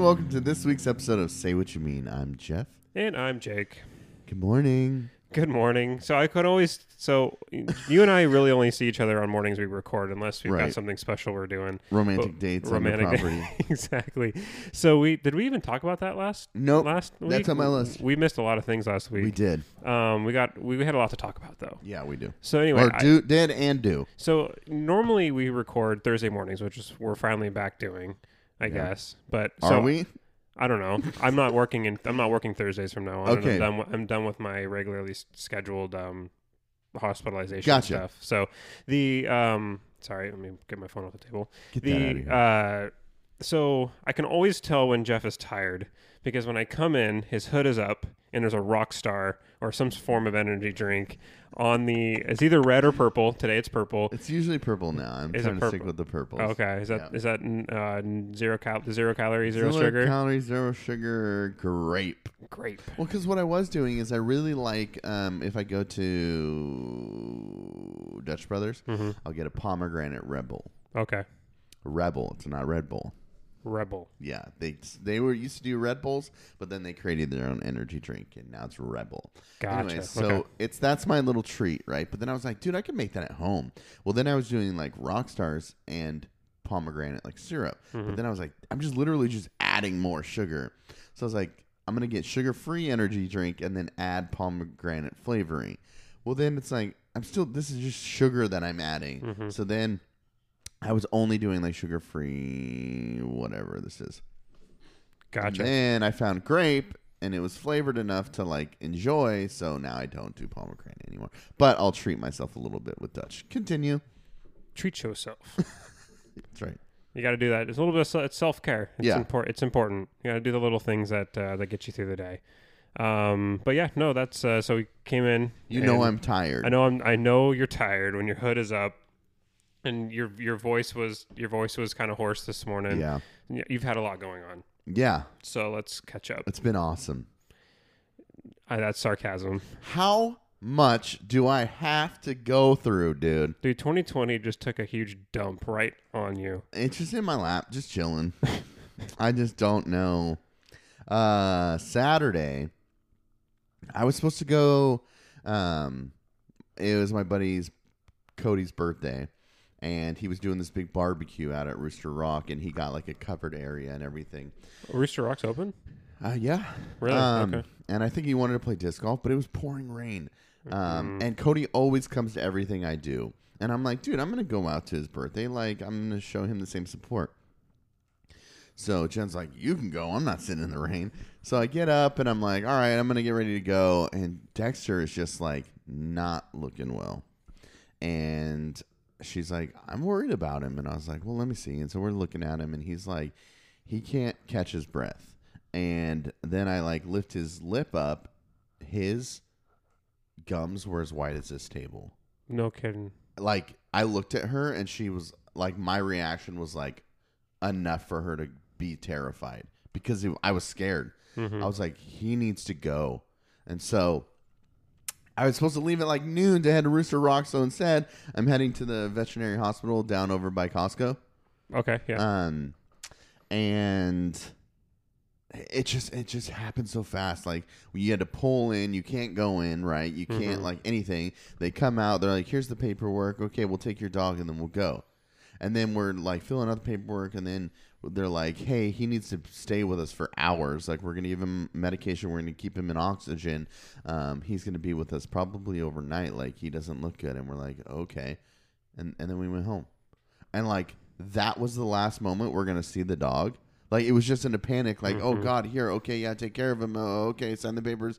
And welcome to this week's episode of Say What You Mean. I'm Jeff. And I'm Jake. Good morning. Good morning. So I could always so you and I really only see each other on mornings we record unless we've Right. got something special we're doing. Romantic But- dates romantic on the property. exactly. So we did we even talk about that last Nope. last week? that's on my list. We missed a lot of things last week. We week. did. Um we got we had a lot to talk about though. Yeah, we do. So anyway, or I- do did and do. so normally we record Thursday mornings, which is we're finally back doing, I Yeah. guess. But Are so we? I don't know. I'm not working in. I'm not working Thursdays from now on. Okay. I'm done. With, I'm done with my regularly scheduled um, hospitalization Gotcha. stuff. So the um, sorry, let me get my phone off the table. Get that out of The uh, so I can always tell when Jeff is tired because when I come in, his hood is up and there's a rock star or some form of energy drink on the. It's either red or purple. Today it's purple. it's usually purple now. I'm Is trying to stick with the purple. Okay, is that Yeah. is that uh, zero cal zero calorie zero, sugar? calories, zero sugar, grape. Grape. Well, because what I was doing is I really like um, if I go to Dutch Brothers, hmm I'll get a pomegranate Rebel. Okay, Rebel. It's not Red Bull. Rebel. Yeah, they they were used to do Red Bulls, but then they created their own energy drink, and now it's Rebel. Gotcha. Anyway, so okay. it's that's my little treat, right? But then I was like, dude, I can make that at home. Well, then I was doing like rock stars and pomegranate like syrup. Mhm. But then I was like, I'm just literally just adding more sugar. So I was like, I'm gonna get sugar free energy drink and then add pomegranate flavoring. Well, then it's like I'm still this is just sugar that I'm adding. Mhm. So then I was only doing like sugar free whatever this is. Gotcha. Then I found grape and it was flavored enough to like enjoy, so now I don't do pomegranate anymore. But I'll treat myself a little bit with Dutch. Continue. Treat yourself. That's right. You got to do that. It's a little bit of self care. It's Yeah. important. It's important. You got to do the little things that uh, that get you through the day. Um, but yeah, no, that's uh, so we came in. You know I'm tired. I know I'm. I know you're tired when your hood is up, and your your voice was your voice was kind of hoarse this morning. Yeah. You've had a lot going on, Yeah. so let's catch up. It's been awesome. Uh, that's sarcasm, How much do I have to go through, dude? dude. 2020 just took a huge dump right on you. It's just in my lap, just chilling. I just don't know. Uh Saturday, I was supposed to go. Um, it was my buddy's Cody's birthday, and he was doing this big barbecue out at Rooster Rock, and he got like a covered area and everything. Rooster Rock's open. Uh, yeah, Really? Um, Okay. And I think he wanted to play disc golf, but it was pouring rain. Um, Mhm. and Cody always comes to everything I do, and I'm like, dude, I'm gonna go out to his birthday. Like, I'm gonna show him the same support. So Jen's like, you can go. I'm not sitting in the rain. So I get up and I'm like, all right, I'm gonna get ready to go. And Dexter is just like not looking well, and she's like, I'm worried about him. And I was like, well, let me see. And so we're looking at him, and he's like, he can't catch his breath. And then I like lift his lip up. His gums were as white as this table. No kidding. Like I looked at her and she was like my reaction was like enough for her to be terrified because it, I was scared. Mhm. I was like he needs to go. And so I was supposed to leave at like noon to head to Rooster Rock. So instead, I'm heading to the veterinary hospital down over by Costco. Okay. Yeah. Um, and it just it just happened so fast. Like you had to pull in, you can't go in, right? You can't Mhm. like anything. They come out, they're like, "Here's the paperwork. Okay, we'll take your dog, and then we'll go." And then we're like filling out the paperwork, and then they're like, "Hey, he needs to stay with us for hours. Like we're gonna give him medication. We're gonna keep him in oxygen. Um, he's gonna be with us probably overnight. Like he doesn't look good." And we're like, "Okay," and and then we went home, and like that was the last moment we're gonna see the dog. Like it was just in a panic. Like, "Oh Mhm. God, here, okay, yeah, take care of him. Oh, okay, sign the papers."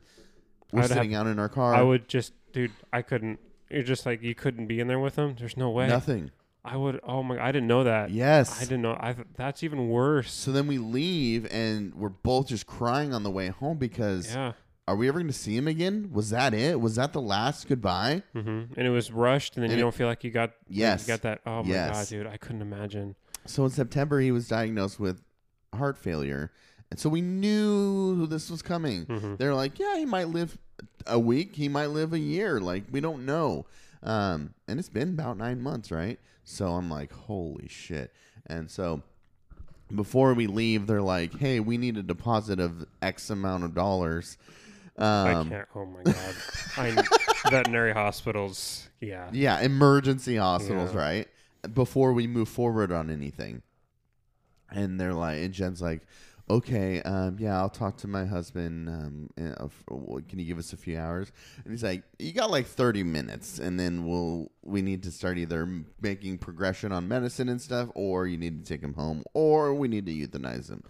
We're I'd have- sitting out in our car. I would just, dude. I couldn't. You're just like you couldn't be in there with him. There's no way. nothing. I would. Oh my! I didn't know that. Yes. I didn't know. I. That's even worse. So then we leave and we're both just crying on the way home because Yeah. are we ever going to see him again? Was that it? Was that the last goodbye? hmm And it was rushed, and then And you it- don't feel like you got. Yes. You got that. Oh my Yes. god, dude! I couldn't imagine. So in September he was diagnosed with heart failure. And so we knew this was coming. Mhm. They're like, yeah, he might live a week, he might live a year. Like we don't know. Um, and it's been about nine months, right? So I'm like, holy shit. And so before we leave, they're like, "Hey, we need a deposit of X amount of dollars." I Um, can't. Oh my god. I, veterinary hospitals. Yeah. yeah, emergency hospitals, Yeah. right? Before we move forward on anything. And they're like, and Jen's like, okay, um, yeah, I'll talk to my husband. Um, and, uh, f- w- can you give us a few hours? And he's like, you got like thirty minutes, and then we'll we need to start either m- making progression on medicine and stuff, or you need to take him home, or we need to euthanize him.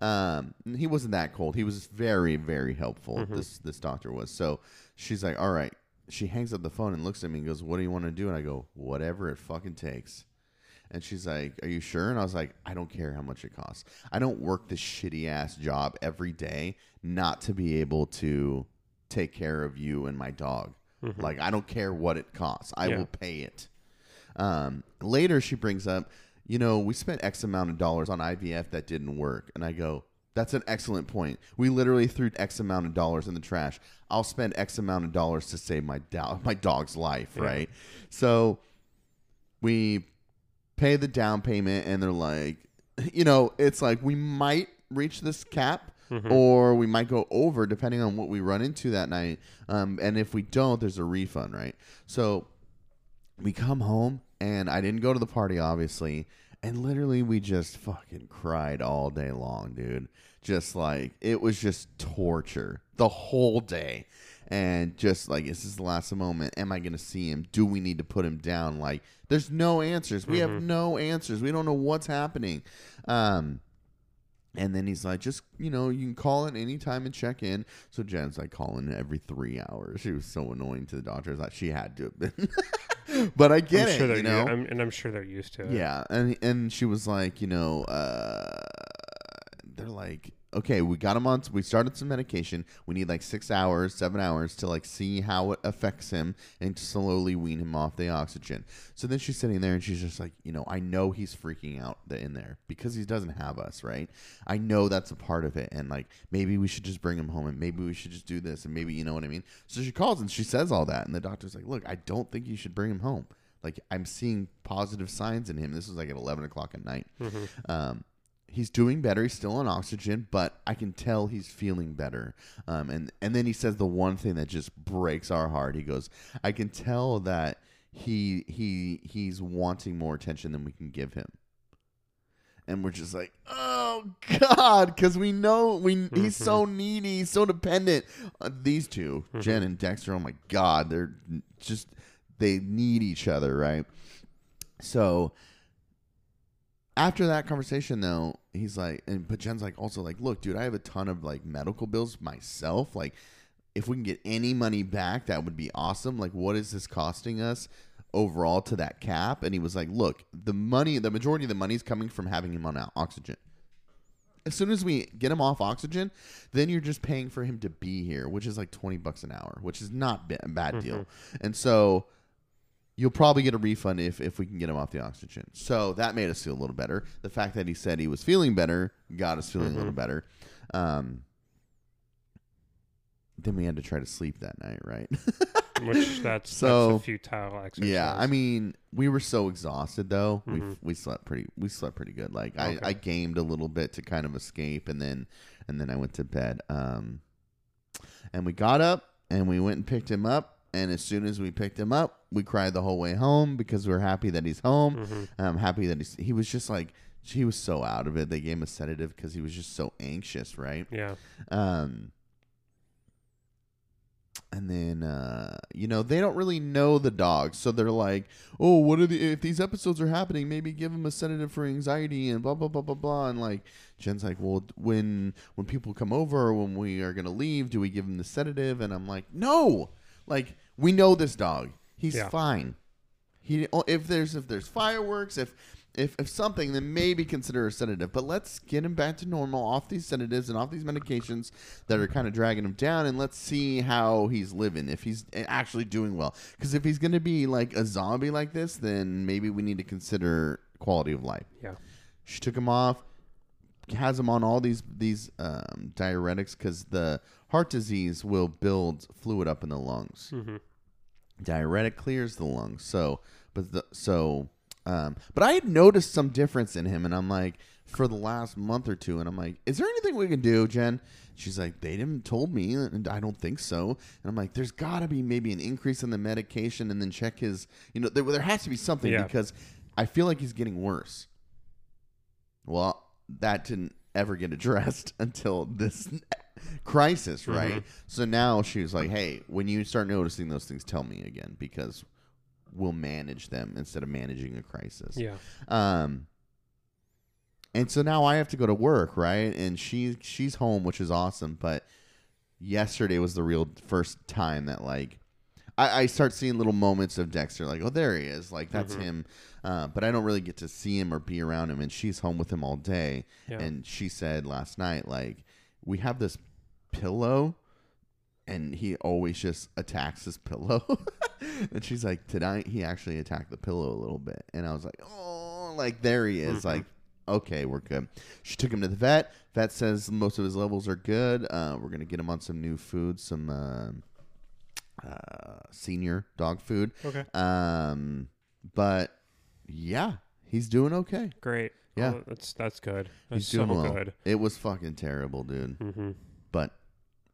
Um, he wasn't that cold. He was very, very helpful. This this doctor was. So she's like, all right. She hangs up the phone and looks at me and goes, "What do you want to do?" And I go, "Whatever it fucking takes." And she's like, "Are you sure?" And I was like, "I don't care how much it costs. I don't work this shitty ass job every day not to be able to take care of you and my dog. Like, I don't care what it costs. I Yeah. will pay it." Um, later, she brings up, "You know, we spent X amount of dollars on IVF that didn't work," and I go. That's an excellent point. We literally threw X amount of dollars in the trash. I'll spend X amount of dollars to save my do- my dog's life, Yeah. right? So we pay the down payment and they're like you know it's like we might reach this cap or we might go over depending on what we run into that night. Um, and if we don't there's a refund right? So we come home and i didn't go to the party obviously. And literally we just fucking cried all day long dude. Just like it was just torture the whole day and just like is this the last moment am i gonna see him do we need to put him down like there's no answers we have no answers we don't know what's happening um and then he's like, just, you know, you can call in anytime and check in. So Jen's like calling every three hours. She was so annoying to the doctors. Like she had to have been. but I get I'm it, sure you know? I'm, and I'm sure they're used to it. Yeah, and and she was like, you know, uh, they're like, okay, we got him on. We started some medication. We need like six hours, seven hours to like see how it affects him and to slowly wean him off the oxygen. So then she's sitting there and she's just like, you know, I know he's freaking out in there because he doesn't have us, right? I know that's a part of it, and like maybe we should just bring him home, and maybe we should just do this, and maybe you know what I mean. So she calls and she says all that, and the doctor's like, look, I don't think you should bring him home. Like I'm seeing positive signs in him. This was like at 11 o'clock at night. Um, he's doing better. He's still on oxygen, but I can tell he's feeling better. Um, and and then he says the one thing that just breaks our heart. He goes, "I can tell that he he he's wanting more attention than we can give him." And we're just like, oh God, because we know we he's so needy, he's so dependent. Uh, these 2 Jen and Dexter, oh my God, they're just they need each other, right? So after that conversation though he's like and but jen's like also like look dude i have a ton of like medical bills myself. Like if we can get any money back that would be awesome. Like what is this costing us overall to that cap? And he was like look the money the majority of the money is coming from having him on oxygen. As soon as we get him off oxygen then you're just paying for him to be here which is like 20 bucks an hour which is not a bad deal. Mm-hmm. And so you'll probably get a refund if, if we can get him off the oxygen. So that made us feel a little better. The fact that he said he was feeling better got us feeling a little better. Um, then we had to try to sleep that night, right? Which that's So- that's a futile exercise. yeah, I mean, we were so exhausted though. We we slept pretty we slept pretty good. Like I, I gamed a little bit to kind of escape, and then and then I went to bed. Um, and we got up and we went and picked him up. And as soon as we picked him up, we cried the whole way home because we are happy that he's home. Mm-hmm. I'm happy that he's he was just like he was so out of it. They gave him a sedative because he was just so anxious, right? yeah. Um, and then uh, you know they don't really know the dogs, so they're like, "Oh, what are the if these episodes are happening? Maybe give him a sedative for anxiety and blah blah blah blah blah." And like Jen's like, "Well, when when people come over when we are gonna leave, do we give him the sedative?" And I'm like, "No, like we know this dog. He's Yeah. fine. He if there's if there's fireworks if." If, if something, then maybe consider a sedative. But let's get him back to normal off these sedatives and off these medications that are kind of dragging him down, and let's see how he's living. If he's actually doing well, because if he's going to be like a zombie like this, then maybe we need to consider quality of life. Yeah. She took him off, has him on all these these um, diuretics because the heart disease will build fluid up in the lungs. Mm-hmm. Diuretic clears the lungs. So, but the so, um, but I had noticed some difference in him, and I'm like, for the last month or two, and I'm like, "Is there anything we can do, Jen?" She's like, "They didn't told me, and I don't think so." And I'm like, "There's got to be maybe an increase in the medication, and then check his, you know, there, there has to be something Yeah. because I feel like he's getting worse." Well, that didn't ever get addressed until this crisis, right? Mhm. So now she's like, "Hey, when you start noticing those things, tell me again because we'll manage them instead of managing a crisis." Yeah. Um, and so now I have to go to work, right? And she she's home, which is awesome. But yesterday was the real first time that like I, I start seeing little moments of Dexter, like, oh, there he is, like that's Mhm. him. Uh, but I don't really get to see him or be around him. And she's home with him all day. Yeah. And she said last night, like, we have this pillow. And he always just attacks his pillow. and she's like, Tonight he actually attacked the pillow a little bit. And I was like, Oh, like there he is. Mhm. Like, okay, we're good. She took him to the vet. Vet says most of his levels are good. Uh, we're gonna get him on some new food, some uh, uh, senior dog food. Okay. Um, but yeah, he's doing okay. Great. Yeah. Oh, that's that's good. That's He's so doing well. good. It was fucking terrible, dude. Mm-hmm. But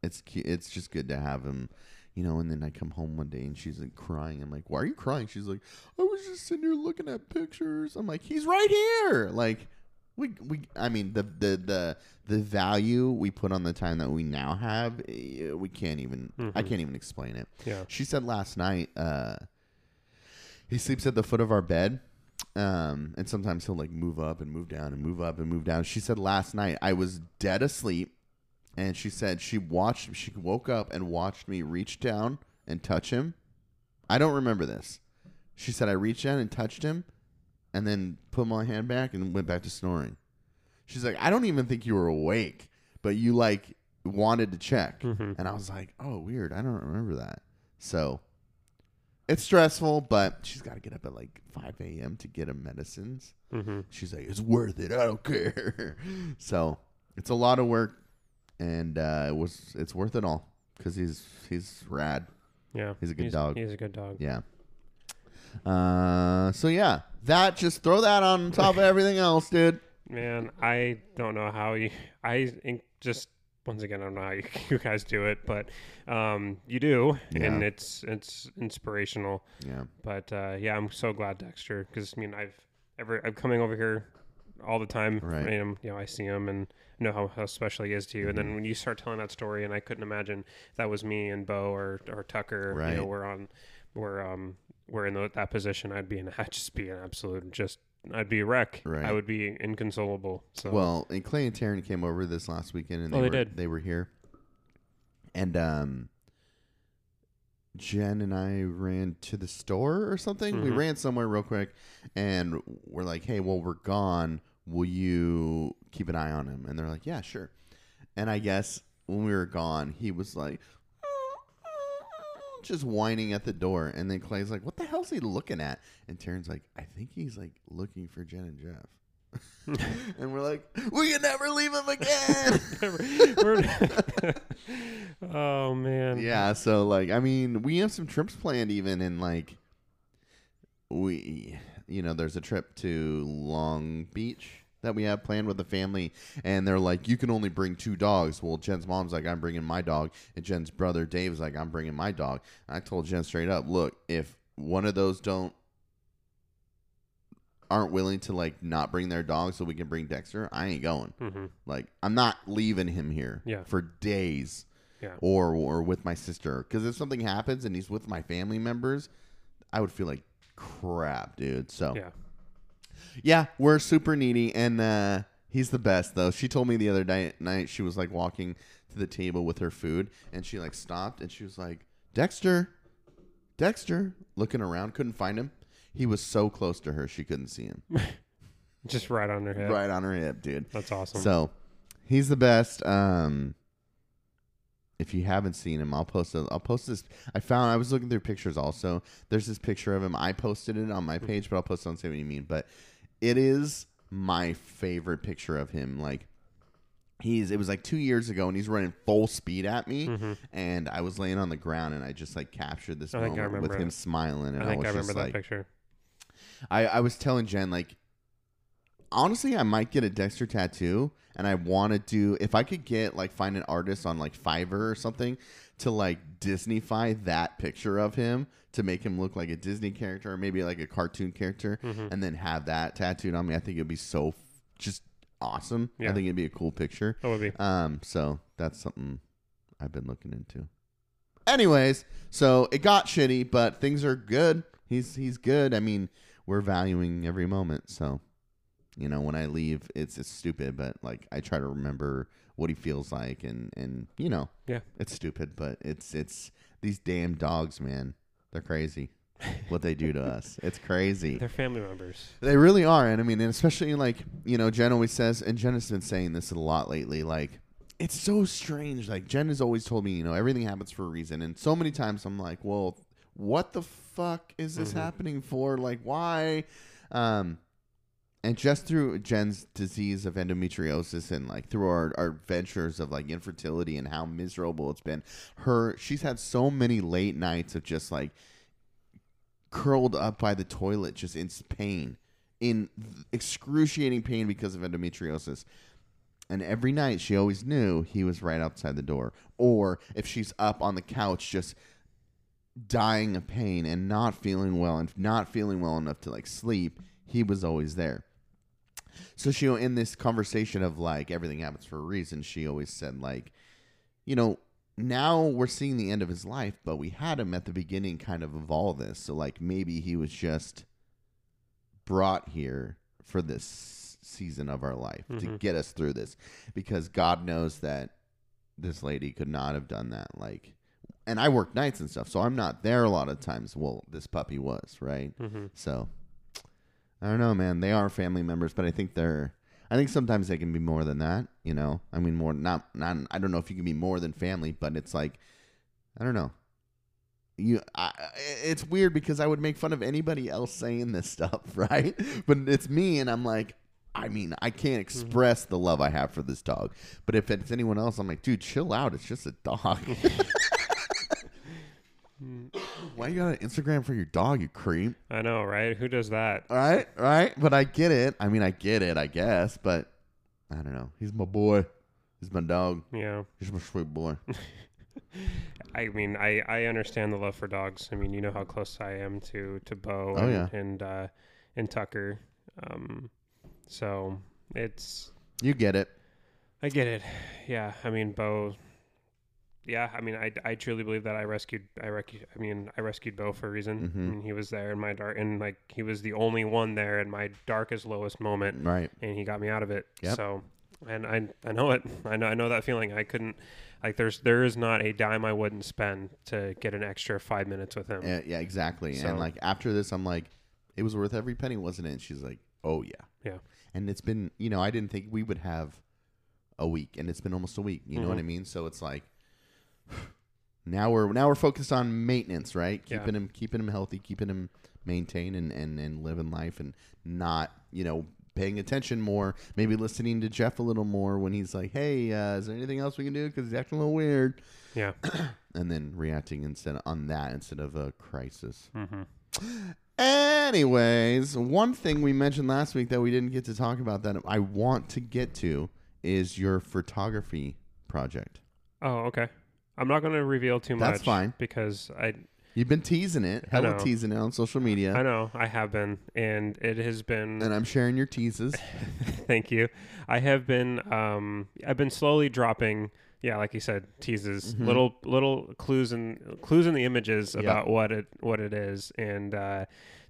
it's cu- it's just good to have him. You know, and then I come home one day and she's like crying. I'm like, "Why are you crying?" She's like, "I was just sitting here looking at pictures." I'm like, "He's right here!" Like, we we. I mean, the the the the value we put on the time that we now have, eh, we can't even. I Mhm. can't even explain it. Yeah. She said last night, uh, he sleeps at the foot of our bed. Um, and sometimes he'll like move up and move down and move up and move down. She said last night I was dead asleep and she said she watched she woke up and watched me reach down and touch him. I don't remember this. She said I reached down and touched him and then put my hand back and went back to snoring. She's like, I don't even think you were awake, but you like wanted to check. Mm-hmm. And I was like, oh, weird. I don't remember that. So it's stressful, but she's got to get up at like 5 a.m. to get him medicines. Mm-hmm. She's like, it's worth it. I don't care. so it's a lot of work, and uh, it was it's worth it all because he's he's rad. Yeah. He's a good dog. He's a good dog. Yeah. Uh, so yeah, that just throw that on top of everything else, dude. Man, I don't know how you. I just once again, I don't know how you, you guys do it, but um, you do, and it's it's inspirational. Yeah. But uh, yeah, I'm so glad Dexter because I mean I've ever I'm coming over here all the time. Right. And, you know, I see him and know how, how special he is to you. And Mm-hmm. then when you start telling that story, and I couldn't imagine that was me and Bo or or Tucker. Right. You know, we're on, we're um, we're in the, that position. I'd be in. I'd just be an absolute just. I'd be a wreck. Right. I would be inconsolable. So Well, and Clay and Taryn came over this last weekend, and they, Oh, they were, did. They were here, and um, Jen and I ran to the store or something. We Mhm. ran somewhere real quick, and we're like, "Hey, well, we're gone. Will you keep an eye on him?" And they're like, "Yeah, sure." And I guess when we were gone, he was like. Just whining at the door, and then Clay's like, "What the hell's he looking at?" And Taryn's like, "I think he's like looking for Jen and Jeff." and we're like, "We can never leave him again." Oh man. yeah, so like, I mean, we have some trips planned, even and like, we, you know, there's a trip to Long Beach that we have planned with the family, and they're like, you can only bring two dogs. Well, Jen's mom's like, I'm bringing my dog, and Jen's brother Dave's like, I'm bringing my dog. And I told Jen straight up, look, if one of those don't aren't willing to like not bring their dog so we can bring Dexter, I ain't going. hmm Like I'm not leaving him here Yeah. for days. Yeah. Or or with my sister cuz if something happens and he's with my family members, I would feel like crap, dude. So Yeah. Yeah, we're super needy and uh he's the best though. She told me the other night night she was like walking to the table with her food and she like stopped and she was like, "Dexter. Dexter." Looking around, couldn't find him. He was so close to her she couldn't see him. Just right on her head. Right on her hip, dude. That's awesome. So he's the best. Um, if you haven't seen him, I'll post. A, I'll post this. I found. I was looking through pictures. Also, there's this picture of him. I posted it on my page, but I'll post it on. Say what you mean. But it is my favorite picture of him. Like he's. It was like two years ago, and he's running full speed at me, Mhm. and I was laying on the ground, and I just like captured this I moment with him smiling, and I I, think was I remember just that like, picture. I, I was telling Jen like honestly, I might get a Dexter tattoo, and I want to do if I could get like find an artist on like Fiverr or something to like Disneyfy that picture of him to make him look like a Disney character or maybe like a cartoon character, Mm-hmm. and then have that tattooed on me. I think it'd be so f- just awesome. I think it'd be a cool picture. That would be. Um, so that's something I've been looking into. Anyways, so it got shitty, but things are good. He's he's good. I mean, we're valuing every moment. So, you know, when I leave, it's it's stupid, but like I try to remember what he feels like, and and you know, Yeah. it's stupid, but it's it's these damn dogs, man. They're crazy. what they do to us, it's crazy. They're family members. They really are, and I mean, and especially like you know, Jen always says, and Jen has been saying this a lot lately. Like, it's so strange. Like Jen has always told me, you know, everything happens for a reason, and so many times I'm like, well, what the fuck is this happening for? Like, why? Um, and just through Jen's disease of endometriosis and like through our, our ventures of like infertility and how miserable it's been, her she's had so many late nights of just like curled up by the toilet, just in pain, in excruciating pain because of endometriosis. And every night she always knew he was right outside the door. Or if she's up on the couch just dying of pain and not feeling well and not feeling well enough to like sleep, he was always there. So she in this conversation of like everything happens for a reason, she always said like, you know, now we're seeing the end of his life, but we had him at the beginning kind of of all this. So like maybe he was just brought here for this season of our life to Mhm. get us through this because God knows that this lady could not have done that like and I work nights and stuff, so I'm not there a lot of times. Well, this puppy was, right? hmm So I don't know, man. They are family members, but I think they're. I think sometimes they can be more than that. You know, I mean, more not not. I don't know if you can be more than family, but it's like, I don't know. You, I, it's weird because I would make fun of anybody else saying this stuff, right? But it's me, and I'm like, I mean, I can't mm-hmm. express the love I have for this dog. But if it's anyone else, I'm like, dude, chill out. It's just a dog. Why you got an Instagram for your dog, you creep? I know, right? Who does that? Right, right. But I get it. I mean, I get it, I guess. But I don't know. He's my boy. He's my dog. Yeah. He's my sweet boy. I mean, I, I understand the love for dogs. I mean, you know how close I am to to Bo Oh, and yeah. and, uh, and Tucker. Um, so it's You get it. I get it. Yeah, I mean, Bo. Yeah, I mean, I, I truly believe that I rescued I rec- I mean, I rescued Bo for a reason. Mhm. I mean, he was there in my dark and like he was the only one there in my darkest lowest moment, Right. and he got me out of it. Yep. So, and I I know it. I know I know that feeling. I couldn't like there's there is not a dime I wouldn't spend to get an extra five minutes with him. Yeah, yeah, exactly. So- And like after this, I'm like, it was worth every penny, wasn't it? And she's like, oh yeah. Yeah. And it's been, you know, I didn't think we would have a week, and it's been almost a week. You know what I Mhm. mean? So it's like. Now we're now we're focused on maintenance, right? Yeah. Keeping him keeping him healthy, keeping him maintained and, and, and living life and not, you know, paying attention more, maybe listening to Jeff a little more when he's like, Hey, uh, is there anything else we can do? Because he's acting a little weird. Yeah. And then reacting instead on that instead of a crisis. hmm Anyways, one thing we mentioned last week that we didn't get to talk about that I want to get to is your photography project. Oh, okay. I'm not going to reveal too much. That's fine. because I You've been teasing it, I hella know. teasing it on social media, I know I have been, and it has been. and I'm sharing your teases. Thank you. I have been um I've been slowly dropping yeah, like you said, teases, Mhm. little little clues and clues in the images about what it what it is and uh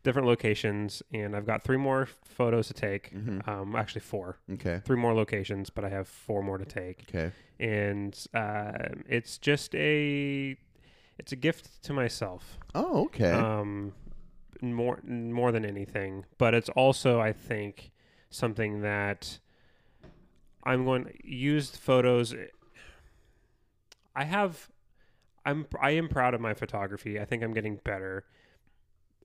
different locations and I've got three more photos to take. Mhm. Um actually four. Okay, Three more locations, but I have four more to take. okay, And uh it's just a it's a gift to myself oh, okay, um, more more than anything. But it's also, I think, something that I'm going to use photos. I have, I'm I am proud of my photography. I think I'm getting better,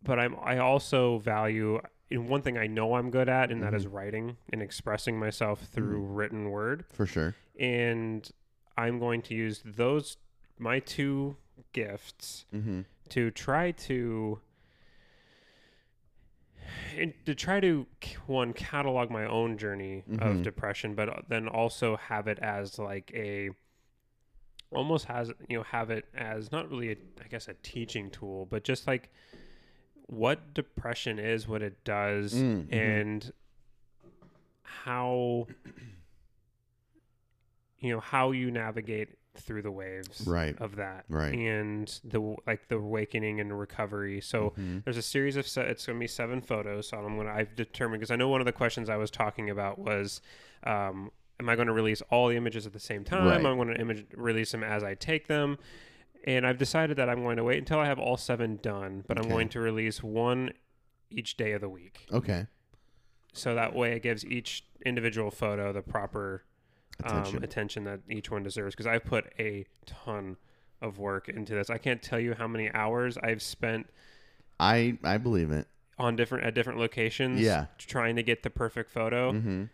but I'm I also value. And one thing I know I'm good at, and that is writing and expressing myself through written word for sure. and I'm going to use those my two gifts Mm-hmm. to try to and to try to one catalog my own journey of Mhm. depression, but uh, then also have it as like a almost has you know have it as not really a, I guess a teaching tool, but just like what depression is, what it does, Mm, mhm. and how you know how you navigate through the waves Right. of that Right. and the like the awakening and recovery so Mhm. there's a series of se- it's going to be seven photos so i'm going to i've determined because i know one of the questions i was talking about was um, am i going to release all the images at the same time Right. i'm going to image release them as i take them and i've decided that i'm going to wait until i have all seven done but i'm going to release one each day of the week Okay. so that way it gives each individual photo the proper Attention. Um, attention that each one deserves because i've put a ton of work into this i can't tell you how many hours i've spent I I believe it. on different at different locations Yeah. trying to get the perfect photo Mm-hmm.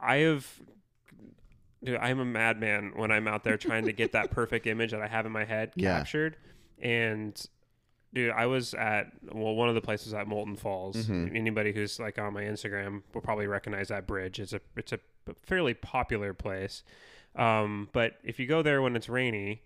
i have dude i'm a madman when i'm out there trying to get that perfect image that i have in my head Yeah. captured and dude i was at well one of the places at Moulton falls Mhm. anybody who's like on my instagram will probably recognize that bridge it's a it's a fairly popular place um, but if you go there when it's rainy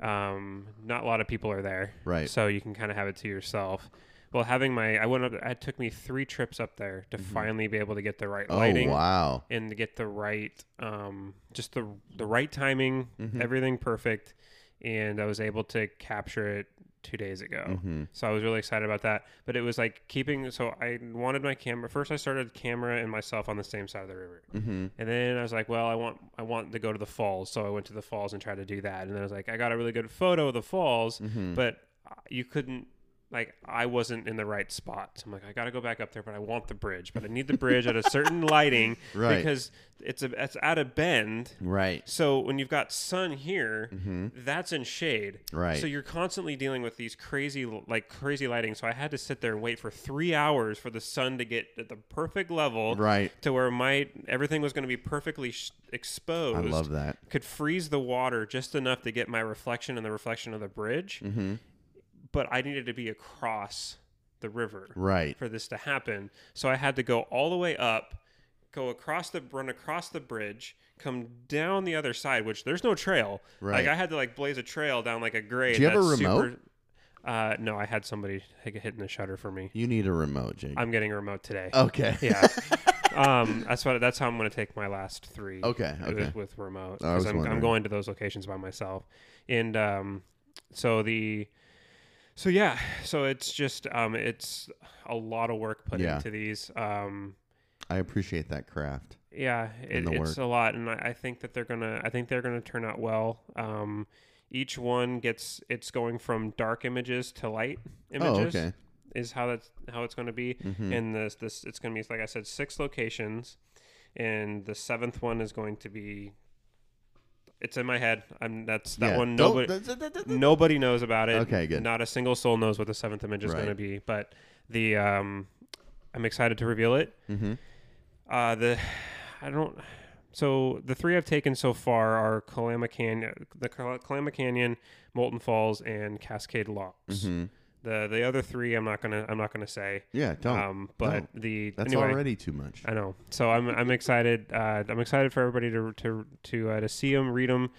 um, not a lot of people are there Right. so you can kind of have it to yourself well having my i went up it took me three trips up there to finally be able to get the right lighting. Oh wow. and to get the right um, just the the right timing Mhm. everything perfect and i was able to capture it two days ago Mm-hmm. so i was really excited about that but it was like keeping so i wanted my camera first i started camera and myself on the same side of the river Mm-hmm. and then I was like, well, I want I want to go to the falls, so I went to the falls and tried to do that. And then I was like, I got a really good photo of the falls, Mm-hmm. but uh, you couldn't like I wasn't in the right spot. So I'm like, I got to go back up there, but I want the bridge, but I need the bridge at a certain lighting Right. because it's a it's at a bend. Right. So when you've got sun here, Mm-hmm. that's in shade. Right. So you're constantly dealing with these crazy like crazy lighting. So I had to sit there and wait for 3 hours for the sun to get at the perfect level Right. to where my everything was going to be perfectly sh- exposed. I love that. Could freeze the water just enough to get my reflection and the reflection of the bridge, Mm-hmm. But I needed to be across the river Right. for this to happen. So I had to go all the way up, go across the run across the bridge, come down the other side, which there's no trail. Right. Like I had to like blaze a trail down like a grade. Do you have a remote? Super, uh, no, I had somebody hit- hitting the shutter for me. You need a remote, Jake. I'm getting a remote today. okay. Yeah. um, that's what. That's how I'm going to take my last three. Okay, with- okay. With, remote, I was because I'm, I'm going to those locations by myself, and um, so the, so yeah, so it's just um, it's a lot of work put Yeah. into these. Um, I appreciate that craft. yeah, it, the it's work. a lot, and I, I think that they're gonna. I think they're gonna turn out well. Um, each one gets it's going from dark images to light images. Oh, okay. Is how that's how it's going to be Mhm. and this this it's going to be like I said six locations and the seventh one is going to be it's in my head I'm that's that Yeah. one Don't- nobody nobody knows about it Okay, good. not a single soul knows what the seventh image is going to be but the um I'm excited to reveal it Mhm. uh the I don't so the three I've taken so far are Kalama Canyon the Kal- Kalama Canyon Moulton Falls and Cascade Locks Mhm. The the other three I'm not gonna I'm not gonna say Yeah. Don't. um, but don't. the That's anyway, already too much. I know. So I'm I'm excited. Uh, I'm excited for everybody to to to uh, to see them, read them.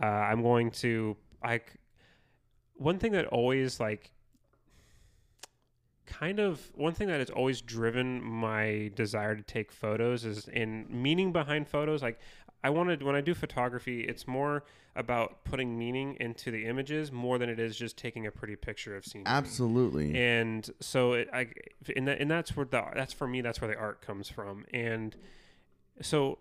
Uh, I'm going to I. One thing that always like kind of one thing that has always driven my desire to take photos is in meaning behind photos like i wanted when i do photography it's more about putting meaning into the images more than it is just taking a pretty picture of scenery Absolutely. and so it, I and, that, and that's where the that's for me that's where the art comes from and so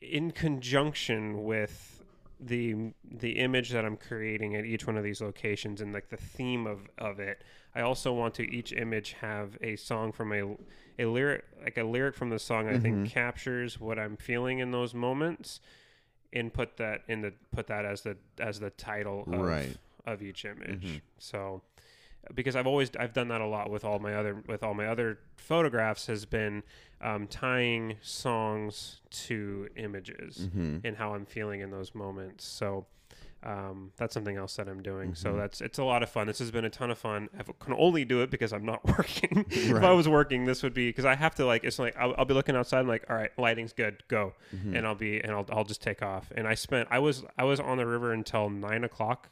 in conjunction with the the image that I'm creating at each one of these locations and like the theme of of it I also want to each image have a song from a a lyric like a lyric from the song I think mm-hmm. captures what I'm feeling in those moments and put that in the put that as the as the title of, Right. of each image. Mm-hmm. So because I've always I've done that a lot with all my other with all my other photographs has been um, tying songs to images Mhm. and how I'm feeling in those moments. So um, that's something else that I'm doing. So Mhm. that's it's a lot of fun. This has been a ton of fun. I can only do it because I'm not working. if I was working, this would be because I have to like it's like I'll, I'll be looking outside. and like, all right, lighting's good, go, Mhm. and I'll be and I'll I'll just take off. And I spent I was I was on the river until nine o'clock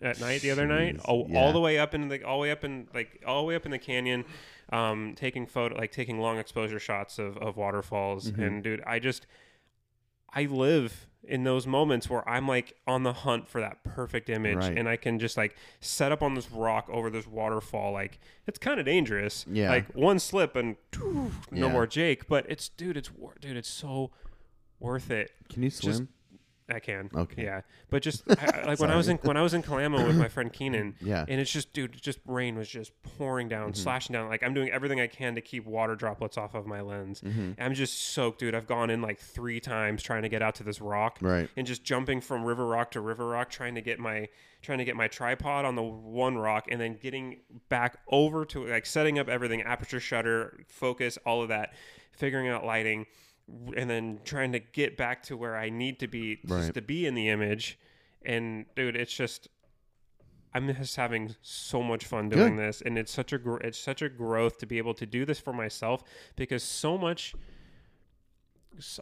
at night the other night, all, yeah. all the way up in the all the way up in like all the way up in the canyon, um, taking photo like taking long exposure shots of of waterfalls. Mhm. And dude, I just I live in those moments where I'm like on the hunt for that perfect image Right. and I can just like set up on this rock over this waterfall like it's kind of dangerous Yeah. like one slip and no Yeah. more Jake but it's dude it's dude it's so worth it Can you swim? Just- I can Okay. yeah but just I, like when I was in when I was in Kalama with my friend Keenan yeah. and it's just dude just rain was just pouring down Mhm. slashing down like i'm doing everything i can to keep water droplets off of my lens Mhm. i'm just soaked dude i've gone in like three times trying to get out to this rock Right. and just jumping from river rock to river rock trying to get my trying to get my tripod on the one rock and then getting back over to like setting up everything aperture shutter focus all of that figuring out lighting and then trying to get back to where i need to be just Right. to be in the image and dude it's just i'm just having so much fun doing this and it's such a gr- it's such a growth to be able to do this for myself because so much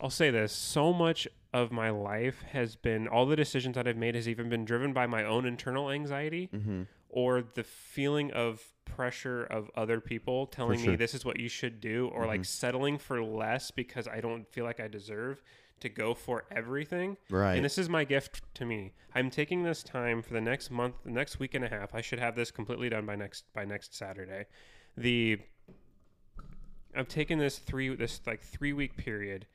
I'll say this so much of my life has been all the decisions that I've made has even been driven by my own internal anxiety Mm-hmm. Or the feeling of pressure of other people telling sure. me this is what you should do or like Mhm. settling for less because I don't feel like I deserve to go for everything. Right. And this is my gift to me. I'm taking this time for the next month, the next week and a half. I should have this completely done by next by next Saturday. The I've taken this three this like three week period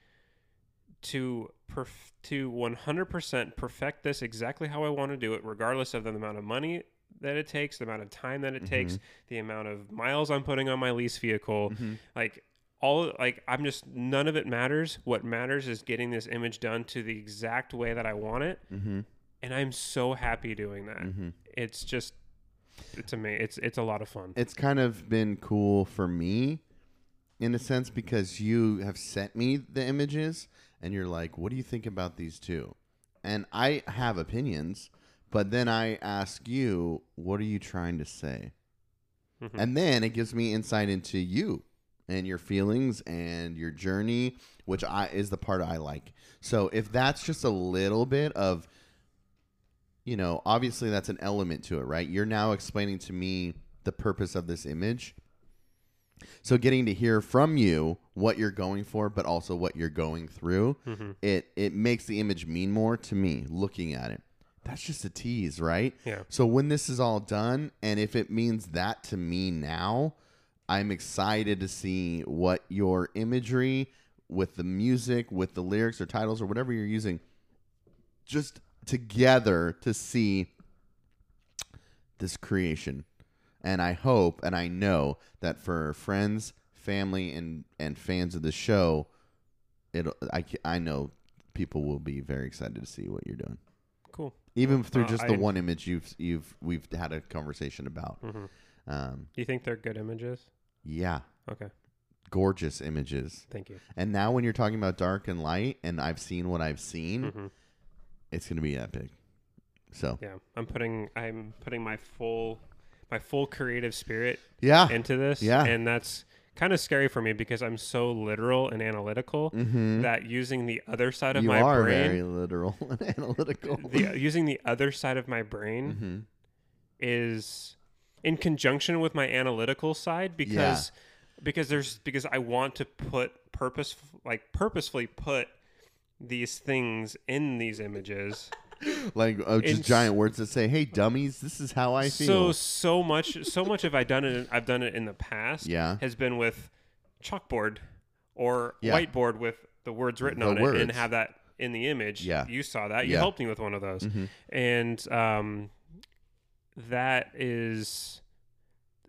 to perf- to 100% perfect this exactly how I want to do it, regardless of the amount of money that it takes, the amount of time that it takes, the amount of miles I'm putting on my lease vehicle, Mhm. like all like I'm just none of it matters. What matters is getting this image done to the exact way that I want it, Mm-hmm. and I'm so happy doing that. Mm-hmm. It's just it's amazing. It's it's a lot of fun. It's kind of been cool for me in a sense because you have sent me the images and you're like, what do you think about these two? And I have opinions, but then I ask you, what are you trying to say? Mhm. And then it gives me insight into you and your feelings and your journey, which I is the part I like. So if that's just a little bit of you know, obviously that's an element to it, right? You're now explaining to me the purpose of this image. So getting to hear from you what you're going for, but also what you're going through, Mhm. it it makes the image mean more to me looking at it. That's just a tease, right? Yeah. So when this is all done, and if it means that to me now, I'm excited to see what your imagery with the music, with the lyrics or titles or whatever you're using, just together to see this creation. And I hope and I know that for friends, family, and and fans of the show, it I I know people will be very excited to see what you're doing. Even through Uh, just the I- one image you've you've we've had a conversation about. hmm Um, Do you think they're good images? yeah, Okay. gorgeous images. Thank you. And now when you're talking about dark and light, and I've seen what I've seen, hmm it's gonna be epic. So Yeah. I'm putting I'm putting my full my full creative spirit yeah, into this. Yeah. And that's kind of scary for me because I'm so literal and analytical mm-hmm. that using the other side of you my are brain very literal and analytical. the, using the other side of my brain hmm is in conjunction with my analytical side because because there's because I want to put purpose like purposefully put these things in these images. Like uh, just In- giant words that say, "Hey, dummies, this is how I feel." so so much so much have I done it I've done it in the past Yeah. has been with chalkboard or Yeah. whiteboard with the words written The on it and words. have that in the image. Yeah. You saw that. You Yeah. helped me with one of those. Mhm. and um, that is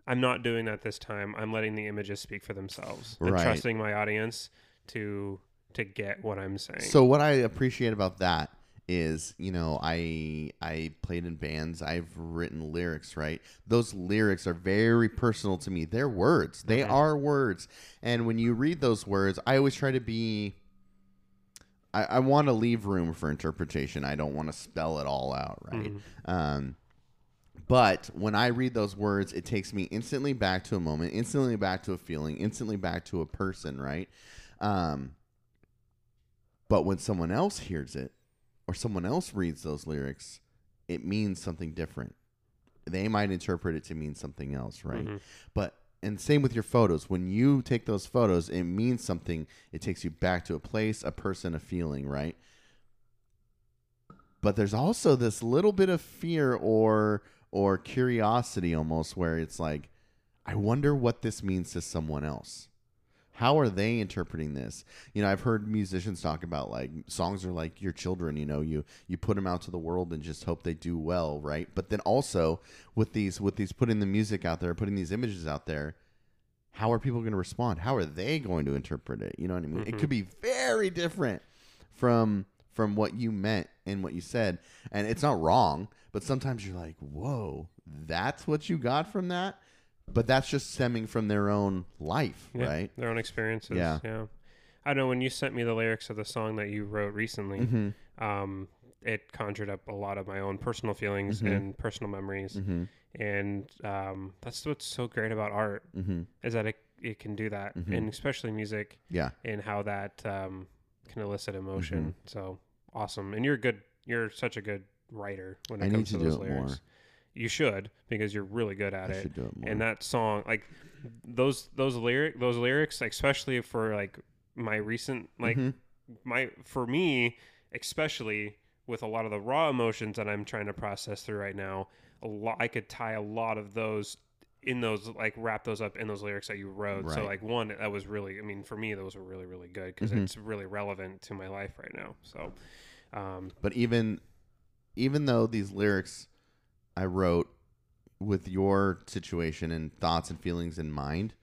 i'm not doing that this time i'm letting the images speak for themselves and Right. trusting my audience to to get what i'm saying So what I appreciate about that is, you know, I I played in bands, I've written lyrics, right? Those lyrics are very personal to me. They're words. They Mhm. are words. And when you read those words, I always try to be I, I want to leave room for interpretation. I don't want to spell it all out, right? Um, but when I read those words, it takes me instantly back to a moment, instantly back to a feeling, instantly back to a person, right? Um, but when someone else hears it or someone else reads those lyrics, it means something different. They might interpret it to mean something else, right? Mhm. But and same with your photos. When you take those photos, it means something. It takes you back to a place, a person, a feeling, right? But there's also this little bit of fear or or curiosity almost where it's like I wonder what this means to someone else. How are they interpreting this? You know, I've heard musicians talk about like songs are like your children, you know, you you put them out to the world and just hope they do well, right? But then also with these with these putting the music out there, putting these images out there, how are people going to respond? How are they going to interpret it? You know what I mean? It could mm-hmm. be very different from from what you meant and what you said, and it's not wrong. But sometimes you're like, "Whoa, that's what you got from that." But that's just stemming from their own life, Yeah, right? Their own experiences. Yeah. Yeah. I know when you sent me the lyrics of the song that you wrote recently, Mm-hmm. um, it conjured up a lot of my own personal feelings Mhm. and personal memories. Mm-hmm. And um, that's what's so great about art Mm-hmm. is that it, it can do that, Mhm. and especially music Yeah. and how that um, can elicit emotion. Mm-hmm. So awesome. And you're good. You're such a good writer when it I comes to to, those lyrics. more. You should because you're really good at I it. it and that song like those those lyric those lyrics like, especially for like my recent like Mhm. my for me especially with a lot of the raw emotions that I'm trying to process through right now a lot I could tie a lot of those in those like wrap those up in those lyrics that you wrote. So like one that was really I mean for me those were really really good because Mhm. it's really relevant to my life right now. So um But even even though these lyrics I wrote with your situation and thoughts and feelings in mind,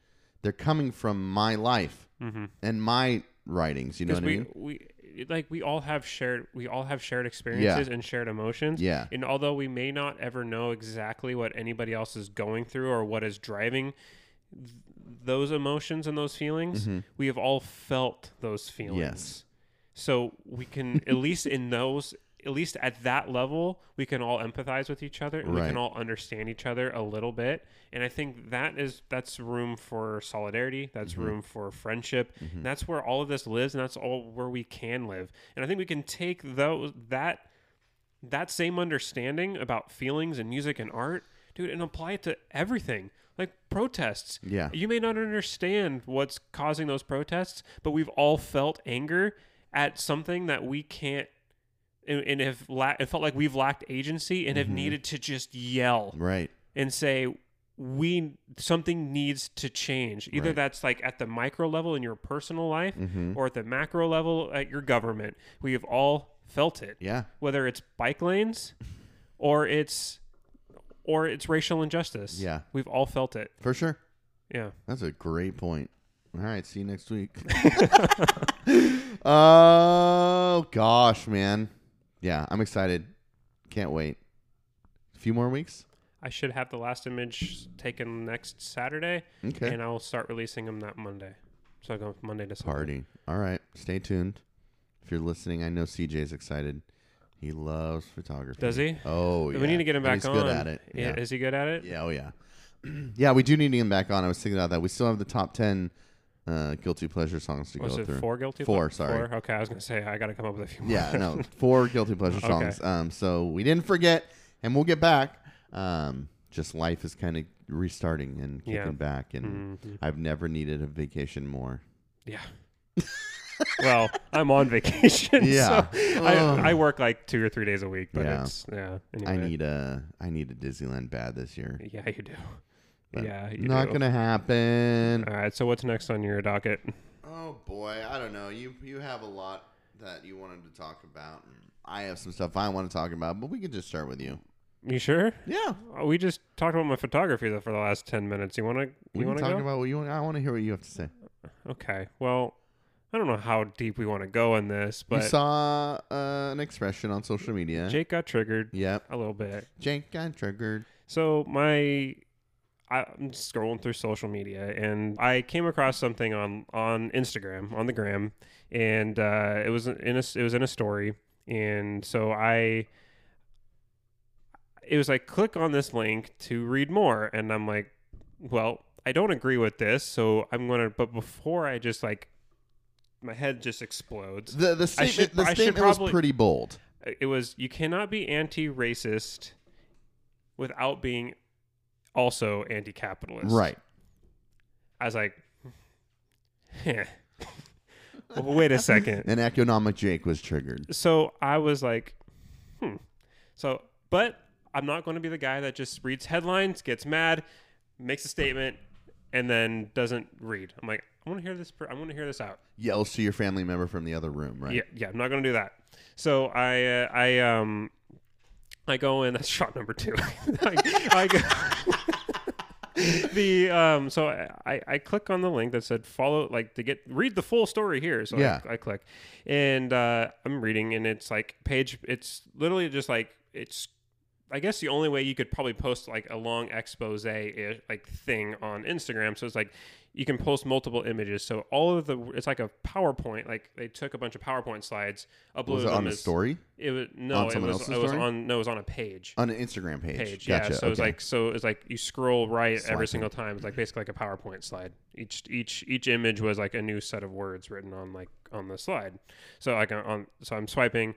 they're coming from my life mhm. and my writings. You know what we, I mean? we like we all have shared we all have shared experiences and shared emotions Yeah. and although we may not ever know exactly what anybody else is going through or what is driving th- those emotions and those feelings Mhm. we have all felt those feelings Yes. so we can at least in those at least at that level we can all empathize with each other and we can all understand each other a little bit. And i think that is that's room for solidarity that's Mm-hmm. room for friendship. And that's where all of this lives and that's all where we can live. And i think we can take those that that same understanding about feelings and music and art dude and apply it to everything like protests. Yeah. you may not understand what's causing those protests, but we've all felt anger at something that we can't and, and have la- it felt like we've lacked agency and have needed to just yell Right. and say we something needs to change. Either Right. that's like at the micro level in your personal life Mhm. or at the macro level at your government. We have all felt it. Yeah. Whether it's bike lanes or it's or it's racial injustice. Yeah. We've all felt it. For sure. Yeah. That's a great point. All right. See you next week. oh, gosh, man. Yeah. I'm excited. Can't wait. A few more weeks? I should have the last image taken next Saturday, Okay. and I'll start releasing them that Monday. So I go Monday to Sunday. Party. All right. Stay tuned. If you're listening, I know CJ's excited. He loves photography. Does he? Oh, yeah. We need to get him back he's on. good at it. Yeah. Yeah. Is he good at it? Yeah. Oh, yeah. yeah, we do need to get him back on. I was thinking about that. We still have the top 10 uh, guilty pleasure songs to Was go it through. four guilty? Four, ple- sorry. Four? Okay, I was gonna say I got to come up with a few more. Yeah, no, four guilty pleasure Okay. songs. Um, so we didn't forget, and we'll get back. Um, just life is kind of restarting and kicking Yeah. back, and Mhm. I've never needed a vacation more. Yeah. well, I'm on vacation. Yeah. So I, I work like two or three days a week, but Yeah. it's yeah. I need a I need a Disneyland bad this year. Yeah, you do. But yeah, you not do. gonna happen. All right. So what's next on your docket? Oh boy, I don't know. You you have a lot that you wanted to talk about. I have some stuff I want to talk about, but we could just start with you. You sure? Yeah, Oh, we just talked about my photography though for the last ten minutes. You want to? we You want to talk go? about what you want. I want to hear what you have to say. Okay. Well, I don't know how deep we want to go in this, but you saw uh, an expression on social media. Jake got triggered Yep, a little bit. Jake got triggered. So my, I'm scrolling through social media and I came across something on on Instagram on the gram, and uh, it was in a it was in a story, and so I it was like click on this link to read more, and I'm like, well, I don't agree with this, so I'm gonna. But before I just like, my head just explodes. The the statement, should- the statement was pretty bold. It was you cannot be anti-racist without being also anti-capitalist. Right. I was like, yeah. well, wait a second. An economic Jake was triggered. So I was like, hmm. So, but I'm not going to be the guy that just reads headlines, gets mad, makes a statement, and then doesn't read. I'm like, I want to hear this. per- I want to hear this out. Yells to your family member from the other room, right? Yeah, yeah. I'm not going to do that. So I, uh, I, um, I go in. That's shot number two. I, I go. the um so I, I click on the link that said follow like to get read the full story here so Yeah. I, I click and uh i'm reading and it's like page it's literally just like it's i guess the only way you could probably post like a long expose like thing on instagram so it's like you can post multiple images so all of the it's like a powerpoint like they took a bunch of powerpoint slides uploaded Was it them on a as story? it was no it was it was story? on no it was on a page On an Instagram page. page. Gotcha. Yeah. So it's okay. like so it's like you scroll right every single time. It's like basically like a PowerPoint slide. Each each each image was like a new set of words written on like on the slide. So like on so I'm swiping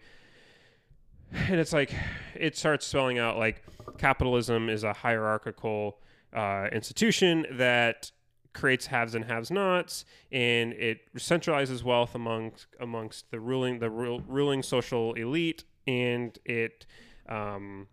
and it's like it starts spelling out like capitalism is a hierarchical uh, institution that creates haves and have nots and it centralizes wealth amongst amongst the ruling the ru- ruling social elite and it um,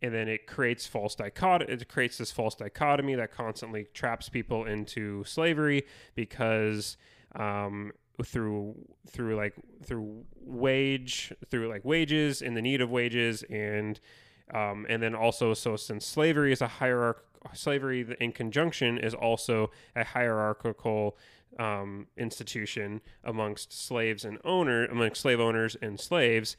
and then it creates false dichotomy it creates this false dichotomy that constantly traps people into slavery because um, through through like through wage through like wages and the need of wages and um, and then also so since slavery is a hierarch slavery in conjunction is also a hierarchical um, institution amongst slaves and owner amongst slave owners and slaves.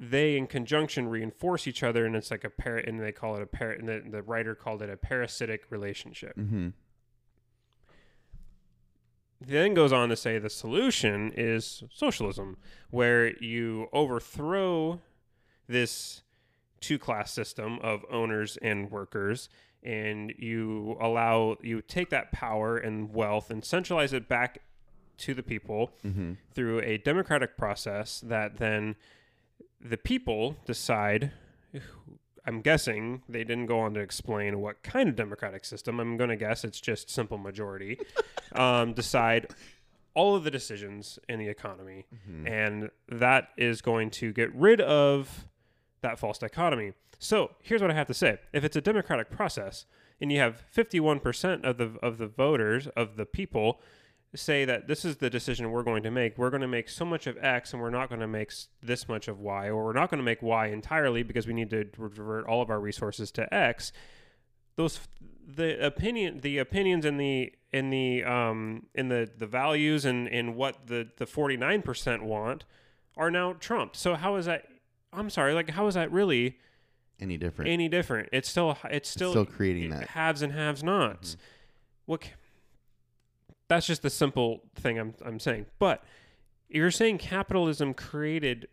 They in conjunction reinforce each other and it's like a parrot and they call it a par and the, the writer called it a parasitic relationship. Hmm then goes on to say the solution is socialism, where you overthrow this two class system of owners and workers and you allow you take that power and wealth and centralize it back to the people hmm through a democratic process that then the people decide I'm guessing they didn't go on to explain what kind of democratic system. I'm going to guess it's just simple majority. um, decide all of the decisions in the economy, and that is going to get rid of that false dichotomy. So here's what I have to say: if it's a democratic process, and you have 51% of the of the voters of the people say that this is the decision we're going to make. We're going to make so much of X and we're not going to make this much of Y, or we're not going to make Y entirely because we need to divert all of our resources to X. Those the opinion, the opinions and the in the um in the the values and in what the the forty nine percent want are now trumped. So how is that? I'm sorry, like how is that really Any different? any different? It's still it's still still creating that. haves and haves nots. Mm-hmm. What? ca- That's just the simple thing I'm I'm saying. But you're saying capitalism created.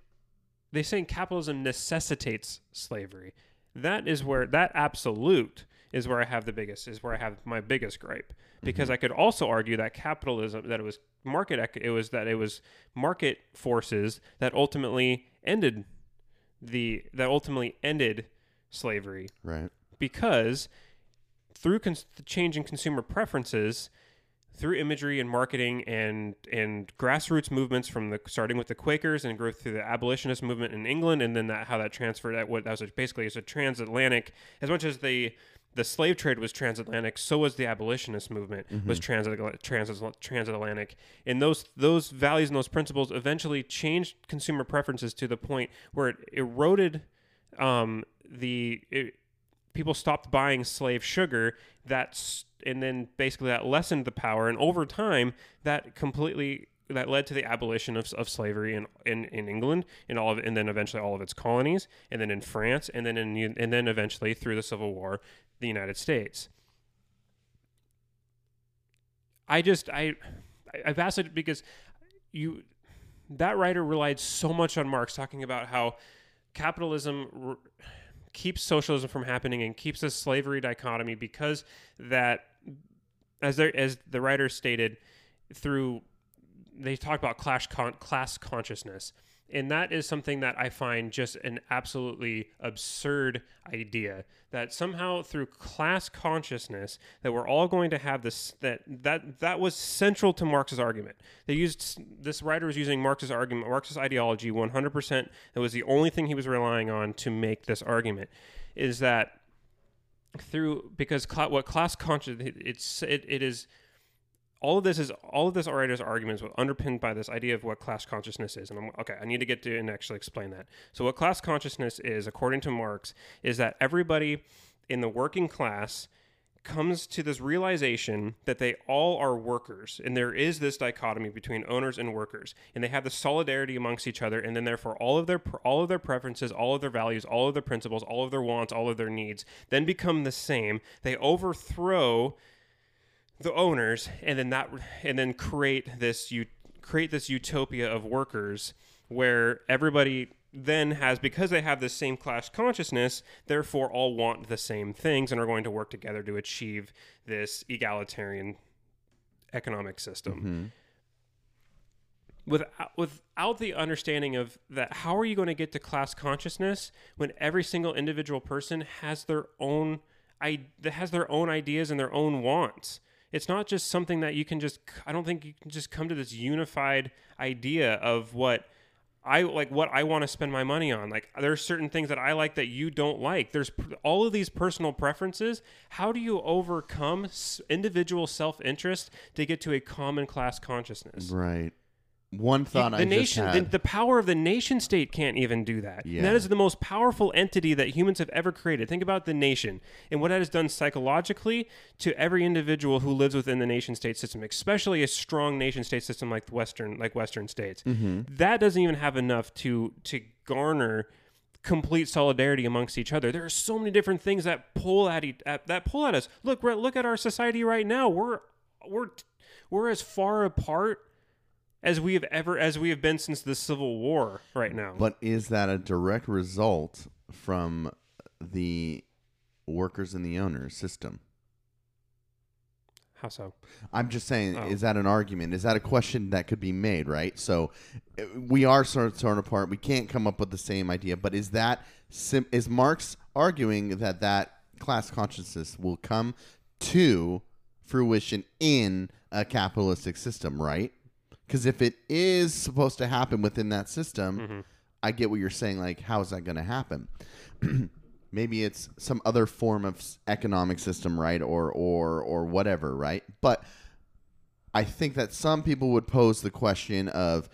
They're saying capitalism necessitates slavery. That is where that absolute is where I have the biggest is where I have my biggest gripe because mm-hmm. I could also argue that capitalism that it was market it was that it was market forces that ultimately ended the that ultimately ended slavery Right. because through cons- the change in consumer preferences through imagery and marketing and and grassroots movements from the starting with the Quakers and growth through the abolitionist movement in England and then that how that transferred that what that was basically it's a transatlantic as much as the the slave trade was transatlantic so was the abolitionist movement was transatlantic transat- transatlantic. And those those values and those principles eventually changed consumer preferences to the point where it eroded um, the it, people stopped buying slave sugar that's and then basically that lessened the power. And over time that completely that led to the abolition of, of slavery in, in, in England and all of and then eventually all of its colonies and then in France and then in and then eventually through the Civil War the United States. I just I I've asked it because you that writer relied so much on Marx talking about how capitalism keeps socialism from happening and keeps a slavery dichotomy because that as there as the writer stated through they talk about clash con- class consciousness and that is something that I find just an absolutely absurd idea that somehow through class consciousness that we're all going to have this that that that was central to Marx's argument. They used this writer was using Marx's argument, Marx's ideology 100%. That was the only thing he was relying on to make this argument is that through because cla what class conscious it's it, it is all of this is all of this writer's arguments were underpinned by this idea of what class consciousness is and I'm okay I need to get to and actually explain that. So what class consciousness is according to Marx is that everybody in the working class comes to this realization that they all are workers and there is this dichotomy between owners and workers and they have the solidarity amongst each other and then therefore all of their all of their preferences all of their values all of their principles all of their wants all of their needs then become the same. They overthrow the owners and then that and then create this you create this utopia of workers where everybody then has because they have the same class consciousness therefore all want the same things and are going to work together to achieve this egalitarian economic system. Mm-hmm. Without without the understanding of that how are you going to get to class consciousness when every single individual person has their own i has their own ideas and their own wants it's not just something that you can just i don't think you can just come to this unified idea of what I like what I want to spend my money on. Like there's certain things that I like that you don't like. There's all of these personal preferences. How do you overcome individual self-interest to get to a common class consciousness? Right. One thought the I nation, just the, the power of the nation state can't even do that. Yeah. that is the most powerful entity that humans have ever created. Think about the nation and what that has done psychologically to every individual who lives within the nation state system, especially a strong nation state system like the Western, like Western states. Mm-hmm. That doesn't even have enough to to garner complete solidarity amongst each other. There are so many different things that pull at, e- at that pull at us. Look, look at our society right now. We're we're we're as far apart as we have ever as we have been since the Civil War right now. But is that a direct result from the workers and the owners system? How so? I'm just saying, Oh. is that an argument? Is that a question that could be made, right? So uh, we are sort of torn apart. We can't come up with the same idea. But is that sim- is Marx arguing that that class consciousness will come to fruition in a capitalistic system, right? Because if it is supposed to happen within that system, mm-hmm. I get what you're saying. Like, how is that going to happen? maybe it's some other form of economic system right or or or whatever right but i think that some people would pose the question of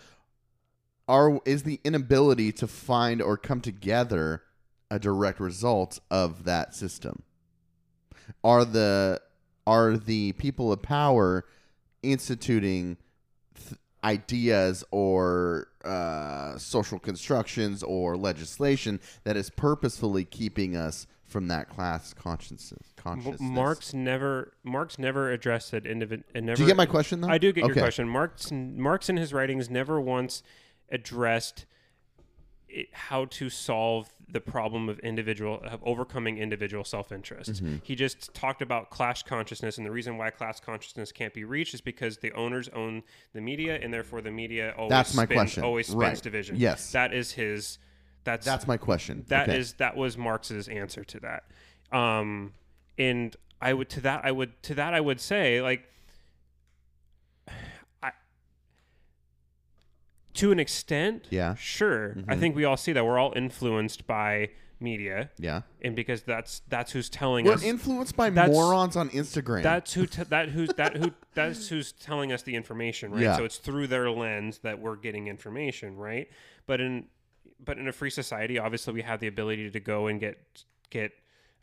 are is the inability to find or come together a direct result of that system are the are the people of power instituting ideas or uh, social constructions or legislation that is purposefully keeping us from that class consciousness. Consciousness. Marx never Marx never addressed it and never do you get my question though? I do get your question. Marx Marx in his writings never once addressed it, how to solve the problem of individual of overcoming individual self-interest. Mm-hmm. He just talked about class consciousness and the reason why class consciousness can't be reached is because the owners own the media and therefore the media always That's my spins, question. always spins Right. division. Yes. That is his that's That's my question. that is Okay. that was Marx's answer to that. Um, and I would to that I would to that I would say like I to an extent, Yeah. sure. I think we all see that we're all influenced by media, yeah. and because that's that's who's telling us We're us influenced by That's- morons on Instagram. that's who t- that who's that who that's who's telling us the information, right? Yeah. So it's through their lens that we're getting information, right? But in but in a free society, obviously, we have the ability to go and get get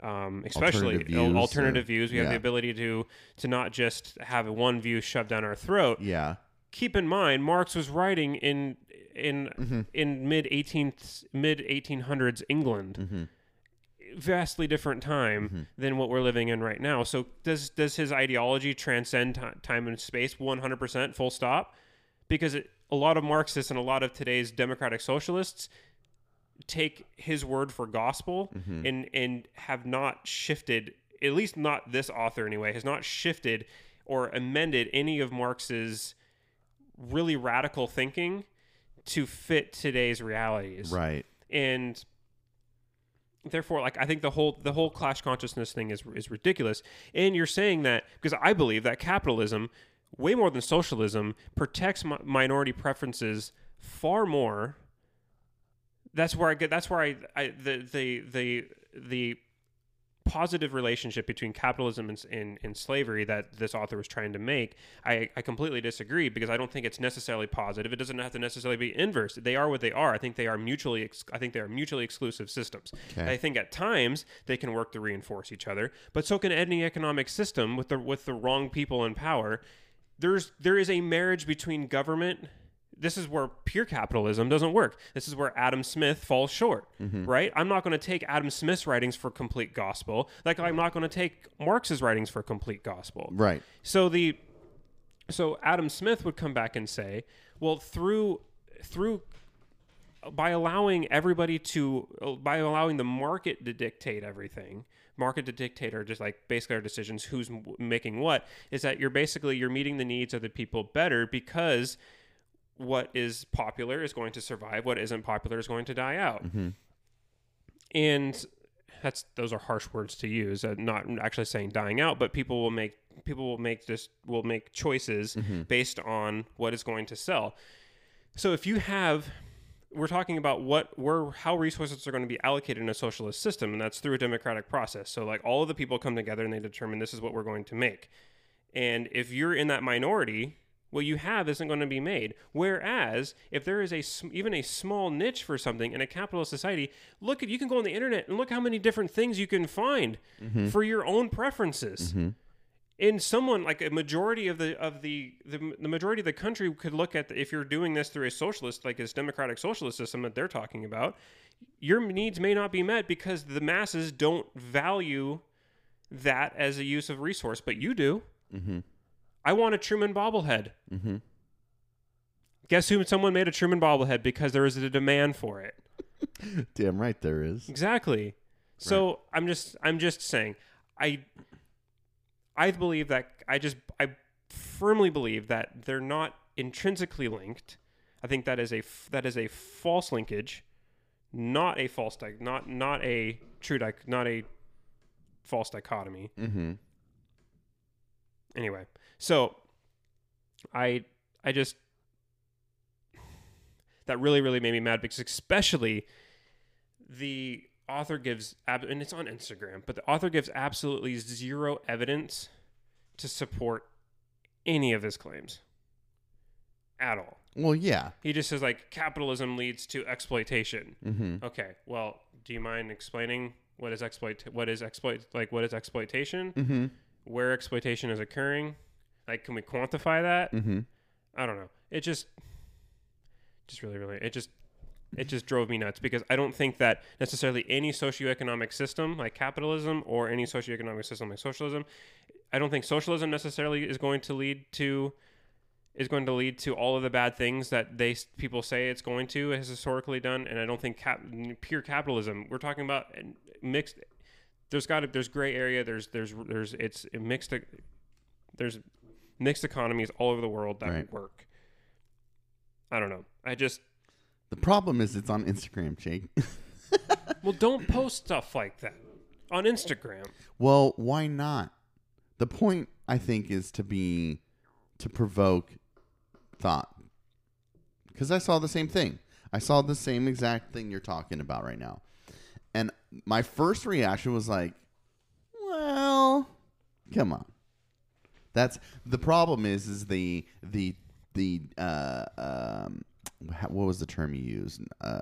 um, especially Alternative views alternative or- views. We have the ability to to not just have one view shoved down our throat. yeah. Keep in mind, Marx was writing in in Mm-hmm. in mid eighteenth mid eighteen hundreds England. Mm-hmm. vastly different time than what we're living in right now. So does does his ideology transcend ti time and space 100% full stop? Because it, a lot of Marxists and a lot of today's democratic socialists take his word for gospel and and have not shifted at least not this author anyway has not shifted or amended any of Marx's really radical thinking to fit today's realities. Right. and therefore like i think the whole the whole clash consciousness thing is is ridiculous. And you're saying that because i believe that capitalism way more than socialism protects mi- minority preferences far more. That's where i get that's where i, I the the the the positive relationship between capitalism and, and, and slavery that this author was trying to make, I, I completely disagree because I don't think it's necessarily positive. It doesn't have to necessarily be inverse. They are what they are. I think they are mutually. Ex- I think they are mutually exclusive systems. Okay. I think at times they can work to reinforce each other, but so can any economic system with the with the wrong people in power. There's there is a marriage between government this is where pure capitalism doesn't work. This is where Adam Smith falls short, mm-hmm. right? I'm not going to take Adam Smith's writings for complete gospel, like I'm not going to take Marx's writings for complete gospel. Right. So the so Adam Smith would come back and say, well, through through by allowing everybody to by allowing the market to dictate everything market to dictate or just like basically our decisions who's making what is that you're basically you're meeting the needs of the people better because what is popular is going to survive what isn't popular is going to die out. And that's those are harsh words to use uh, not actually saying dying out but people will make people will make this will make choices based on what is going to sell. So if you have we're talking about what where how resources are going to be allocated in a socialist system and that's through a democratic process. So like all of the people come together and they determine this is what we're going to make. And if you're in that minority what you have isn't going to be made. Whereas if there is a even a small niche for something in a capitalist society look at you can go on the internet and look how many different things you can find mm-hmm. for your own preferences. Mm-hmm. In someone like a majority of the of the, the the majority of the country could look at the, if you're doing this through a socialist like this democratic socialist system that they're talking about your needs may not be met because the masses don't value that as a use of resource but you do mm-hmm. I want a truman bobblehead guess who someone made a truman bobblehead because there is a demand for it Damn right there is. Exactly. So I'm just I'm just saying I I believe that I just I firmly believe that they're not intrinsically linked. I think that is a that is a false linkage, not a false di- not not a true di- not a false dichotomy. Mm-hmm. Anyway, so I I just that really really made me mad because especially the author gives and it's on Instagram, but the author gives absolutely zero evidence to support any of his claims at all. Well, yeah. He just says like capitalism leads to exploitation. Mm-hmm. Okay, well, do you mind explaining what is exploit what is exploit like what is exploitation? Mm-hmm. Where exploitation is occurring? Like can we quantify that? Mm-hmm. I don't know. It just just really really it just it just drove me nuts because I don't think that necessarily any socioeconomic system like capitalism or any socioeconomic system like socialism I don't think socialism necessarily is going to lead to is going to lead to all of the bad things that they people say it's going to has historically done and I don't think cap, pure capitalism we're talking about mixed there's got to there's gray area there's there's there's it's mixed there's mixed economies all over the world that Right. work I don't know I just The problem is it's on Instagram, Jake. well don't post stuff like that on Instagram well, why not? The point I think is to be to provoke thought. Because I saw the same thing. I saw the same exact thing you're talking about right now. And my first reaction was like, well, come on. That's the problem is is the the the uh um what was the term you used? Uh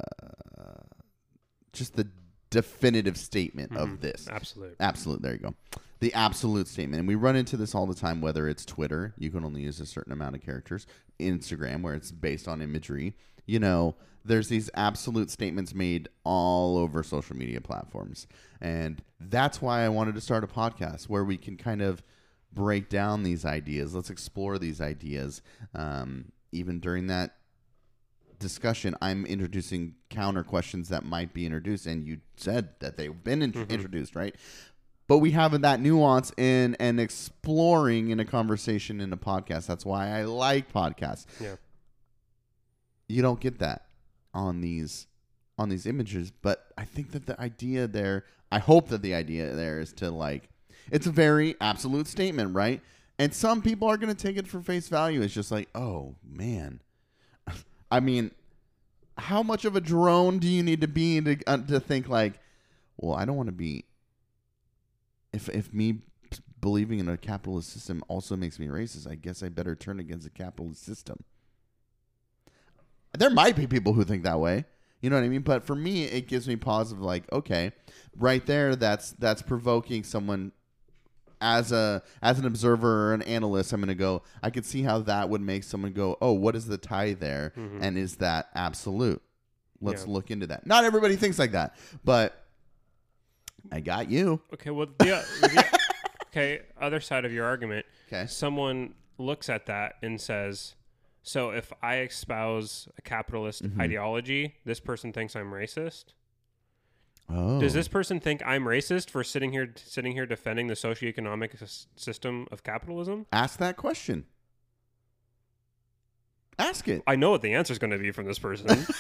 just the definitive statement of this. absolute Absolute. There you go. the absolute statement. And we run into this all the time, whether it's Twitter, you can only use a certain amount of characters, Instagram, where it's based on imagery. You know, there's these absolute statements made all over social media platforms. And that's why I wanted to start a podcast where we can kind of break down these ideas. Let's explore these ideas. Um, even during that discussion, I'm introducing counter questions that might be introduced, and you said that they've been int- introduced, right? But we have that nuance in and exploring in a conversation in a podcast. That's why I like podcasts. Yeah. You don't get that on these on these images, but I think that the idea there, I hope that the idea there is to like, it's a very absolute statement, right? And some people are going to take it for face value. It's just like, oh man, I mean, how much of a drone do you need to be to uh, to think like, well, I don't want to be. If if me believing in a capitalist system also makes me racist, I guess I better turn against a capitalist system. There might be people who think that way. You know what I mean? But for me, it gives me pause of like, okay, right there, that's that's provoking someone as a as an observer or an analyst. I'm going to go. I could see how that would make someone go, oh, what is the tie there, and is that absolute? Let's Yeah. look into that. Not everybody thinks like that, but I got you. Okay. Well, the, the okay. Other side of your argument. Okay. Someone looks at that and says, "So if I espouse a capitalist Mm-hmm. ideology, this person thinks I'm racist." Oh, Does this person think I'm racist for sitting here sitting here defending the socioeconomic s- system of capitalism? ask that question? Ask it. I know what the answer is going to be from this person.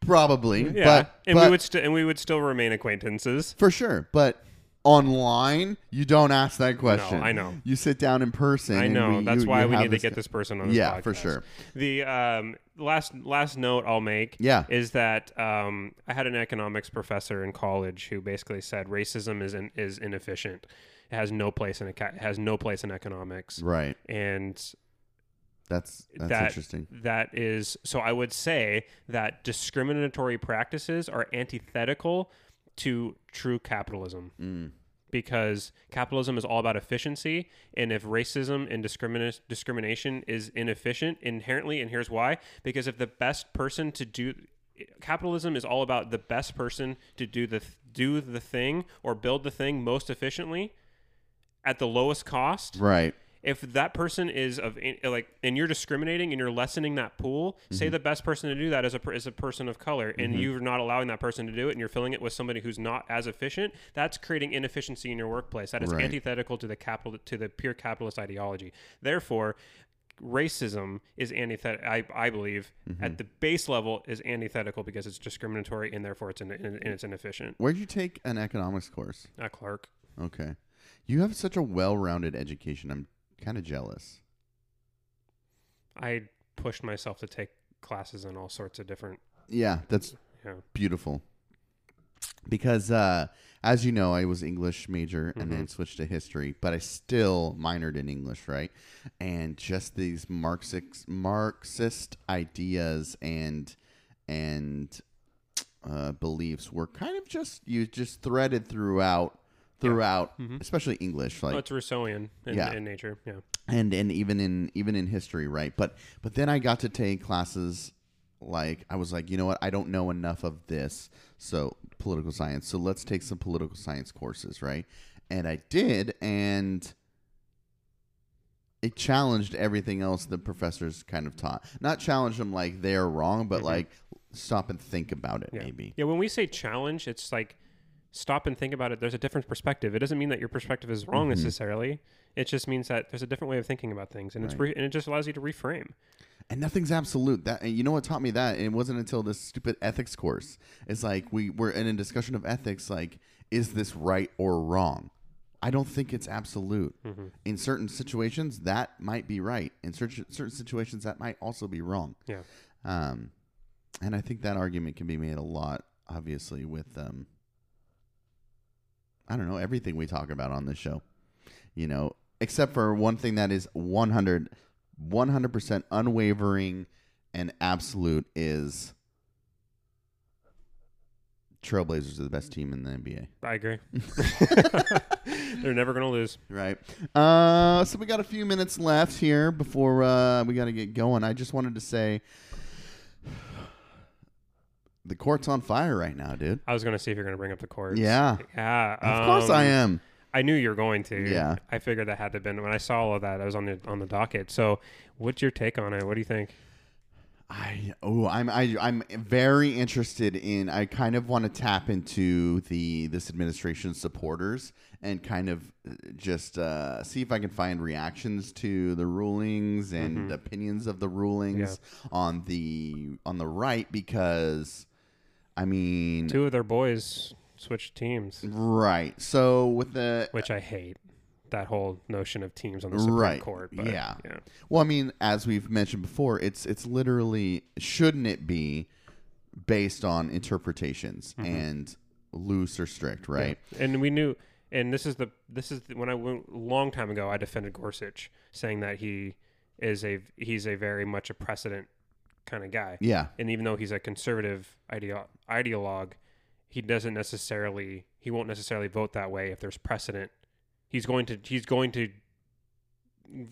Probably, yeah, but, and but we would st- and we would still remain acquaintances. for sure. But online, you don't ask that question. I know. You sit down in person. I know. we- That's you- why you we need to get this person on. This Yeah, for sure. The um, last last note I'll make Yeah. is that um, I had an economics professor in college who basically said racism is in, is inefficient. It has no place in a it has no place in economics, Right. and That's that's that interesting. that is so. I would say that discriminatory practices are antithetical to true capitalism Mm. because capitalism is all about efficiency and if racism and discrimin- discrimination is inefficient inherently and here's why because if the best person to do capitalism is all about the best person to do the do the thing or build the thing most efficiently at the lowest cost Right. If that person is of like and you're discriminating and you're lessening that pool say mm-hmm. the best person to do that is a is a person of color and mm-hmm. you're not allowing that person to do it and you're filling it with somebody who's not as efficient that's creating inefficiency in your workplace that is Right. antithetical to the capital to the pure capitalist ideology therefore racism is antithetical I, I believe mm-hmm. at the base level is antithetical because it's discriminatory and therefore it's in, and it's inefficient Where'd you take an economics course? not clark Okay. You have such a well-rounded education. I'm kind of jealous. i pushed myself to take classes in all sorts of different Yeah, that's yeah beautiful. Because uh, as you know, I was English major and then switched to history, but I still minored in English, right? And just these Marxist Marxist ideas and and uh, beliefs were kind of just you just threaded throughout throughout, mm-hmm. especially English, like Oh, it's Rousseauian in, Yeah. in nature. Yeah. and and even in even in history right but but then i got to take classes like i was like you know what i don't know enough of this so political science so let's take some political science courses right and i did and it challenged everything else the professors kind of taught not challenge them like they're wrong but mm-hmm. like stop and think about it Yeah. maybe Yeah. When we say challenge, it's like stop and think about it. There's a different perspective. It doesn't mean that your perspective is wrong Mm-hmm. necessarily. It just means that there's a different way of thinking about things, and it's re- and it just allows you to reframe. and nothing's absolute that and you know what taught me that it wasn't until this stupid ethics course it's like we were in a discussion of ethics like is this right or wrong i don't think it's absolute in certain situations that might be right in certain certain situations that might also be wrong Yeah. um and i think that argument can be made a lot obviously with um i don't know everything we talk about on this show you know except for one thing that is 100 100% unwavering and absolute is Trailblazers are the best team in the NBA. I agree. They're never going to lose. Right. Uh, so we got a few minutes left here before uh, we got to get going. I just wanted to say the court's on fire right now, dude. I was going to see if you're going to bring up the courts. Yeah. Yeah. Of course I um, am. I knew you were going to. Yeah. I figured that had to have been when I saw all of that. I was on the on the docket. So, what's your take on it? What do you think? I oh I'm I, I'm very interested in I kind of want to tap into the this administration's supporters and kind of uh, just uh, see if I can find reactions to the rulings and Mhm. opinions of the rulings on the on the right because I mean Two of their boys switched teams, right so with the which I hate. That whole notion of teams on the Supreme Right. Court. But, Yeah. yeah. Well, I mean, as we've mentioned before, it's it's literally shouldn't it be based on interpretations mm-hmm. and loose or strict, right? And we knew, and this is the this is the, when I went a long time ago. I defended Gorsuch, saying that he is a he's a very much a precedent kind of guy. Yeah, And even though he's a conservative ideo- ideologue, he doesn't necessarily he won't necessarily vote that way if there's precedent. He's going to he's going to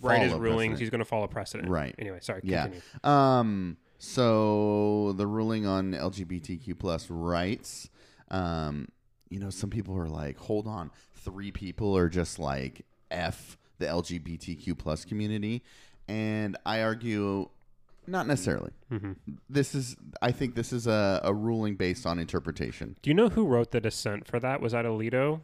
write his rulings. precedent. He's going to follow precedent. Right. Anyway, sorry. Yeah. Um. So the ruling on LGBTQ plus rights. Um. You know, some people are like, "Hold on, three people are just like f the LGBTQ plus community," and I argue, not necessarily. hmm This is, I think, this is a, a ruling based on interpretation. Do you know who wrote the dissent for that? Was that Alito?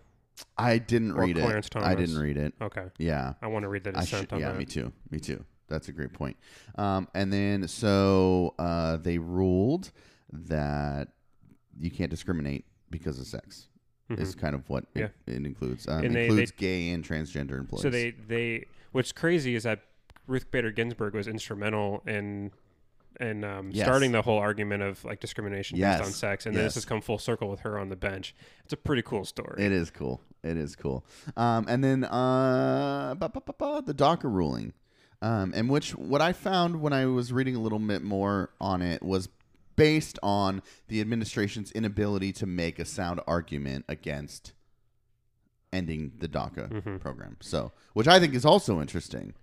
I didn't Or read Clarence it. I didn't read it. Okay. Yeah. I want to read the dissent should, on yeah, that. me too. Me too. That's a great point. Um, and then so uh, they ruled that you can't discriminate because of sex. Mhm. Is kind of what Yeah. it, it includes. Um, And they- includes gay and transgender employees. So they they what's crazy is that Ruth Bader Ginsburg was instrumental in in um, Yes. starting the whole argument of like discrimination Yes. based on sex, and then this has come full circle with her on the bench. It's a pretty cool story. It is cool. It is cool. Um, and then uh, ba- ba- ba- ba, the DACA ruling, um, and which what I found when I was reading a little bit more on it was based on the administration's inability to make a sound argument against ending the DACA Mhm. program. So, which I think is also interesting.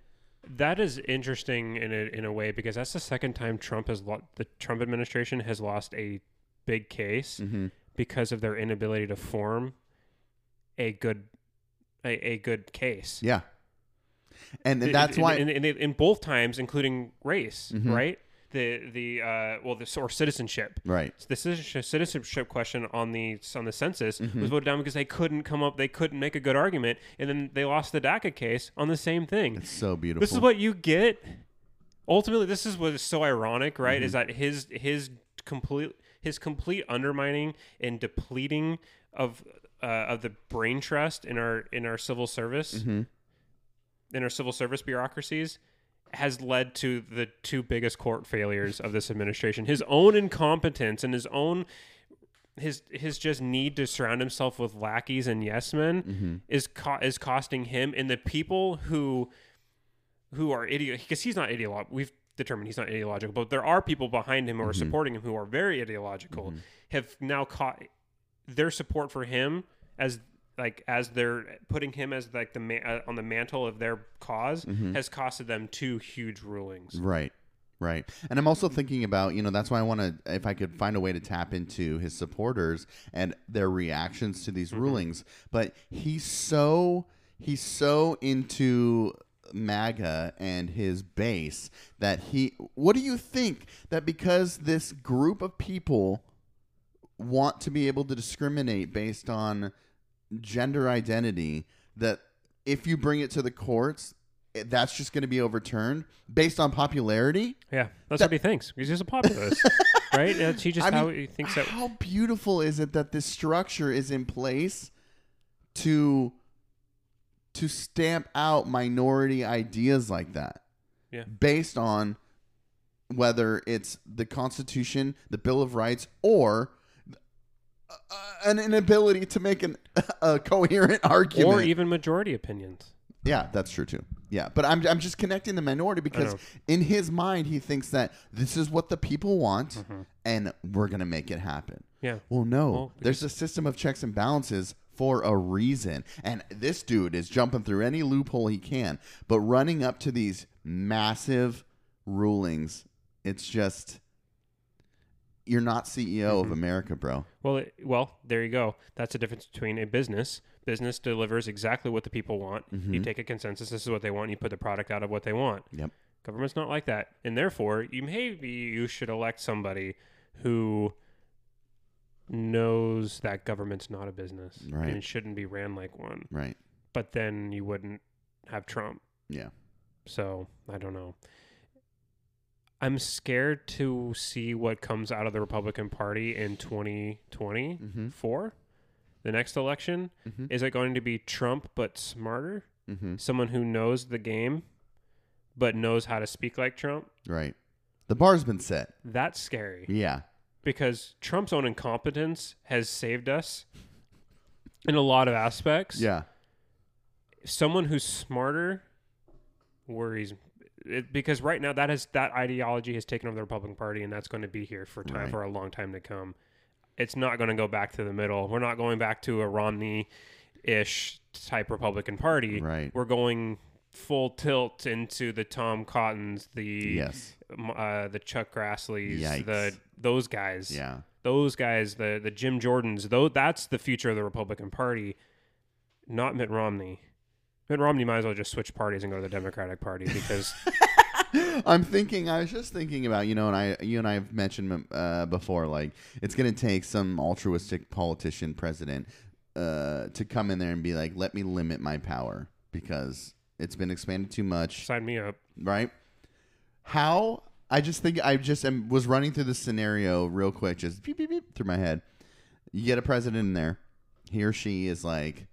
That is interesting in a, in a way because that's the second time Trump has lo- the Trump administration has lost a big case Mm-hmm. because of their inability to form a good a, a good case. Yeah, and in, that's in- why. in, in, in both times, including race, Mhm. right? The the uh, well, the or citizenship. right. The citizenship, citizenship question on the on the census Mhm. was voted down because they couldn't come up, they couldn't make a good argument, and then they lost the DACA case on the same thing. It's so beautiful. This is what you get. Ultimately, this is what is so ironic, right? Mm-hmm. Is that his his complete his complete undermining and depleting of uh, of the brain trust in our in our civil service hmm in our civil service bureaucracies has led to the two biggest court failures of this administration. His own incompetence and his own his his just need to surround himself with lackeys and yes men hmm is co- is costing him and the people who who are idiot because he's not ideological. We've determined he's not ideological, but there are people behind him who are Mhm. supporting him who are very ideological. Mhm. Have now caught their support for him as like as they're putting him as like the man, uh, on the mantle of their because Mhm. has costed them two huge rulings. Right. Right. And I'm also thinking about, you know, that's why I want to, if I could find a way to tap into his supporters and their reactions to these rulings. But he's so, he's so into MAGA and his base that he, what do you think that because this group of people want to be able to discriminate based on gender identity, that if you bring it to the courts, eh, that's just going to be overturned based on popularity. Yeah, that's That- what he thinks. He's just a populist, right? That's he just I how mean, he thinks that. How beautiful is it that this structure is in place to to stamp out minority ideas like that? Yeah. Based on whether it's the Constitution, the Bill of Rights, or uh, an inability to make an, a coherent argument. Or even majority opinions. Yeah, that's true too. Yeah, but I'm I'm just connecting the minority because in his mind he thinks that this is what the people want Mm-hmm. and we're going to make it happen. Yeah. Well, no. Well, There's a system of checks and balances for a reason. And this dude is jumping through any loophole he can. But running up to these massive rulings, it's just you're not CEO of mm-hmm. America, bro. Well, it, well, there you go. That's the difference between a business. Business delivers exactly what the people want. Mm-hmm. You take a consensus. This is what they want. And you put the product out of what they want. Yep. Government's not like that, and therefore, you maybe you should elect somebody who knows that government's not a business Right. and shouldn't be ran like one. Right. But then you wouldn't have Trump. Yeah. So I don't know. I'm scared to see what comes out of the Republican Party in 2024, the next election. Mhm. Is it going to be Trump but smarter? Mm-hmm. Someone who knows the game but knows how to speak like Trump? Right. The bar's been set. That's scary Yeah. because Trump's own incompetence has saved us in a lot of aspects. Yeah. someone who's smarter worries it, because right now that has that ideology has taken over the Republican Party and that's going to be here for time Right. for a long time to come. It's not going to go back to the middle. We're not going back to a Romney ish type Republican Party. Right. We're going full tilt into the Tom Cottons, the Yes. uh, the Chuck Grassleys, Yikes. the those guys Yeah. those guys, the the Jim Jordans, though that's the future of the Republican Party, not Mitt Romney. Mitt Romney might as well just switch parties and go to the Democratic Party because I'm thinking. I was just thinking about you know, and I, you and I have mentioned uh, before, like it's going to take some altruistic politician president uh, to come in there and be like, "Let me limit my power because it's been expanded too much." sign me up. Right? How? I just think I just am, was running through the scenario real quick, just beep beep beep through my head. You get a president in there. He or she is like,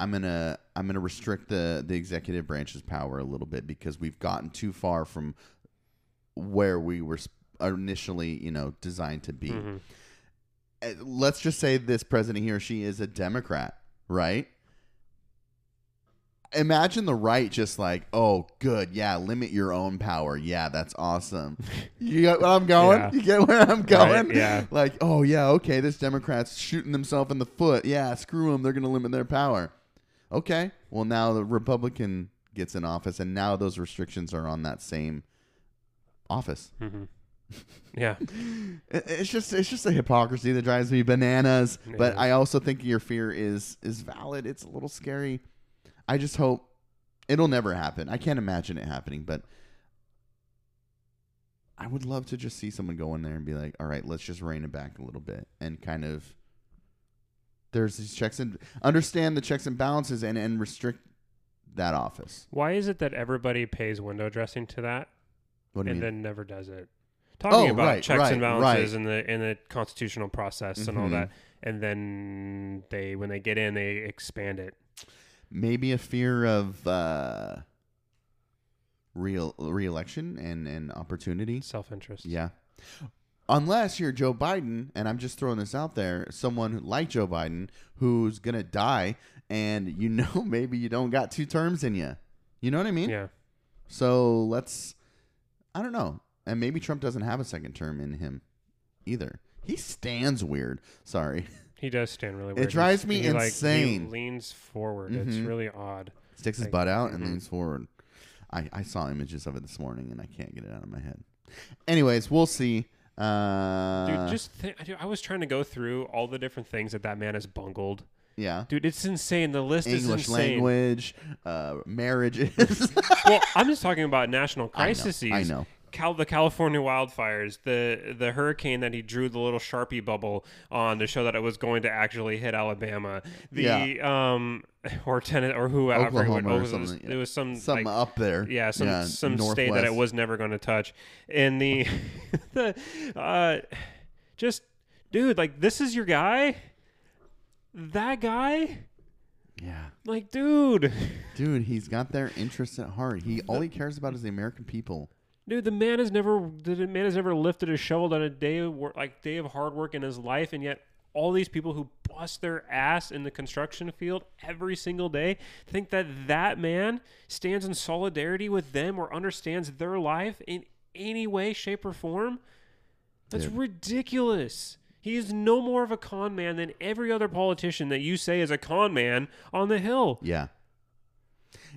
I'm gonna I'm gonna restrict the the executive branch's power a little bit because we've gotten too far from where we were initially, you know, designed to be. Mhm. Uh, Let's just say this president, he or she, is a Democrat, right? Imagine the right just like, oh, good, yeah, limit your own power. Yeah, that's awesome. You get where I'm going? Yeah. You get where I'm going? yeah. Like, oh yeah, okay, this Democrat's shooting themselves in the foot. Yeah, screw them. They're going to limit their power. Okay. Well, now the Republican gets in office, and now those restrictions are on that same office. hmm Yeah. It's just it's just a hypocrisy that drives me bananas. It but. I also think your fear is is valid. It's a little scary. I just hope it'll never happen. I can't imagine it happening, but I would love to just see someone go in there and be like, "All right, let's just rein it back a little bit and kind of there's these checks and understand the checks and balances and and restrict that office." Why is it that everybody pays window dressing to that What do you and mean? then never does it? Talking Oh, about right, checks right, and balances right. in the in the constitutional process and all that, and then they when they get in they expand it. maybe a fear of uh real re-election and and opportunity Self interest. yeah unless you're joe biden and i'm just throwing this out there someone like joe biden who's gonna die and you know maybe you don't got two terms in you you know what i mean Yeah. so let's i don't know and maybe trump doesn't have a second term in him either he stands weird sorry He does stand really weird. It drives me he, like, he insane. leans forward. It's Mhm. really odd. sticks his Like, butt out and mhm. leans forward. I, I saw images of it this morning and I can't get it out of my head. Anyways, we'll see. Uh, Dude, just think, I, was trying to go through all the different things that that man has bungled. yeah, Dude, it's insane. The list is insane. language, uh, marriages. well, I'm just talking about national I know, crises. I know. Cal- the California wildfires, the the hurricane that he drew the little sharpie bubble on to show that it was going to actually hit Alabama, the um or Tennessee or who I what- Oklahoma or it was, something, it was some Something like, up there. yeah some some state that it was never going to touch, and the the uh just dude like this is your guy, that guy? Yeah, like dude. dude, he's got their interests at heart. He all he cares about is the American people. Dude, the man has never the man has never lifted a shovel on a day of work, like day of hard work in his life, and yet all these people who bust their ass in the construction field every single day think that that man stands in solidarity with them or understands their life in any way, shape, or form. That's Dude. ridiculous. He is no more of a con man than every other politician that you say is a con man on the Hill. Yeah.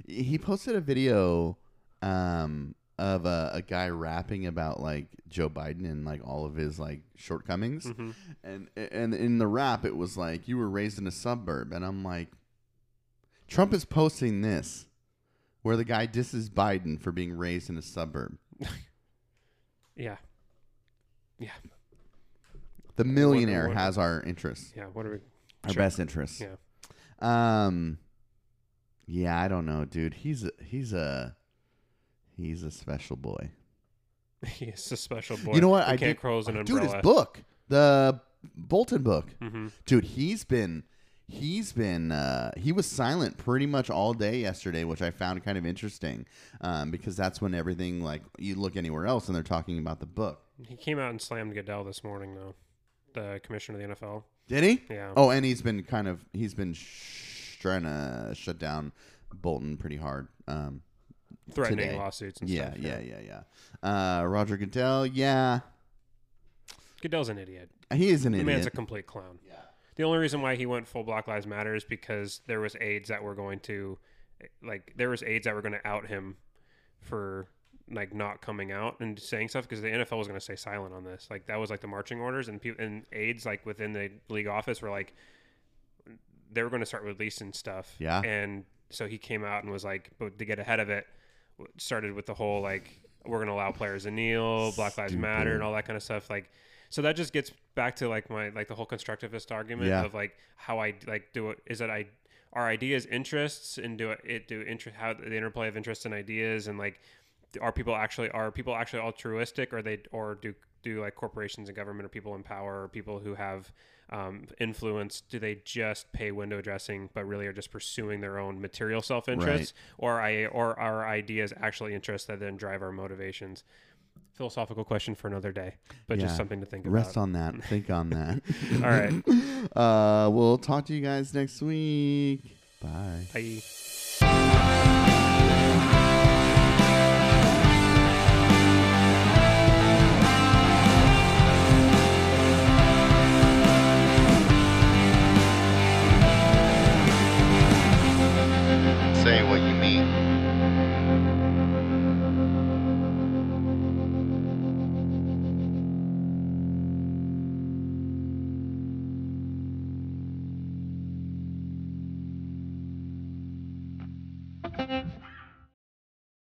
He posted a video um, of a, a guy rapping about like Joe Biden and like all of his like shortcomings, Mm-hmm. and and in the rap it was like you were raised in a suburb, and I'm like, Trump is posting this where the guy disses Biden for being raised in a suburb. Yeah. Yeah. The millionaire what- has our interests, Yeah. What are we? our Sure. best interests. Yeah. Um, yeah, I don't know, dude. He's a, he's a he's a special boy. He's a special boy. You know what? I can't did, close an umbrella. dude. His book, the Bolton book, hmm dude. He's been he's been uh, he was silent pretty much all day yesterday, which I found kind of interesting um, because that's when everything like you look anywhere else and they're talking about the book. He came out and slammed Goodell this morning, though. The commissioner of the NFL. Did he? Yeah. Oh, and he's been kind of he's been sh- trying to shut down Bolton pretty hard. Um, Threatening today. lawsuits and yeah, stuff. yeah, yeah, yeah. Uh, Roger Goodell, yeah, Goodell's an idiot. he is an The idiot. The man's a complete clown. yeah. The only reason why he went full Black Lives Matter is because there was aides that were going to, like, there was aides that were going to out him for like not coming out and saying stuff because the NFL was going to stay silent on this. Like that was like the marching orders and people and aides like within the league office were like they were going to start releasing stuff. Yeah. And so he came out and was like, but to get ahead of it, started with the whole like we're going to allow players to kneel, Black Lives Matter, and all that kind of stuff. Like, so that just gets back to like my like the whole constructivist argument Yeah. of like how I like do it is that I our ideas interests and do it, it do interest how the interplay of interests and ideas and like are people actually are people actually altruistic or they or do do like corporations and government or people in power or people who have um, influence do they just pay window dressing but really are just pursuing their own material self-interest or i or are ideas actually interests that then drive our motivations philosophical question for another day but Yeah. just something to think Rest about Rest on that. Think on that. all right Uh, we'll talk to you guys next week. Bye. Bye. Say what.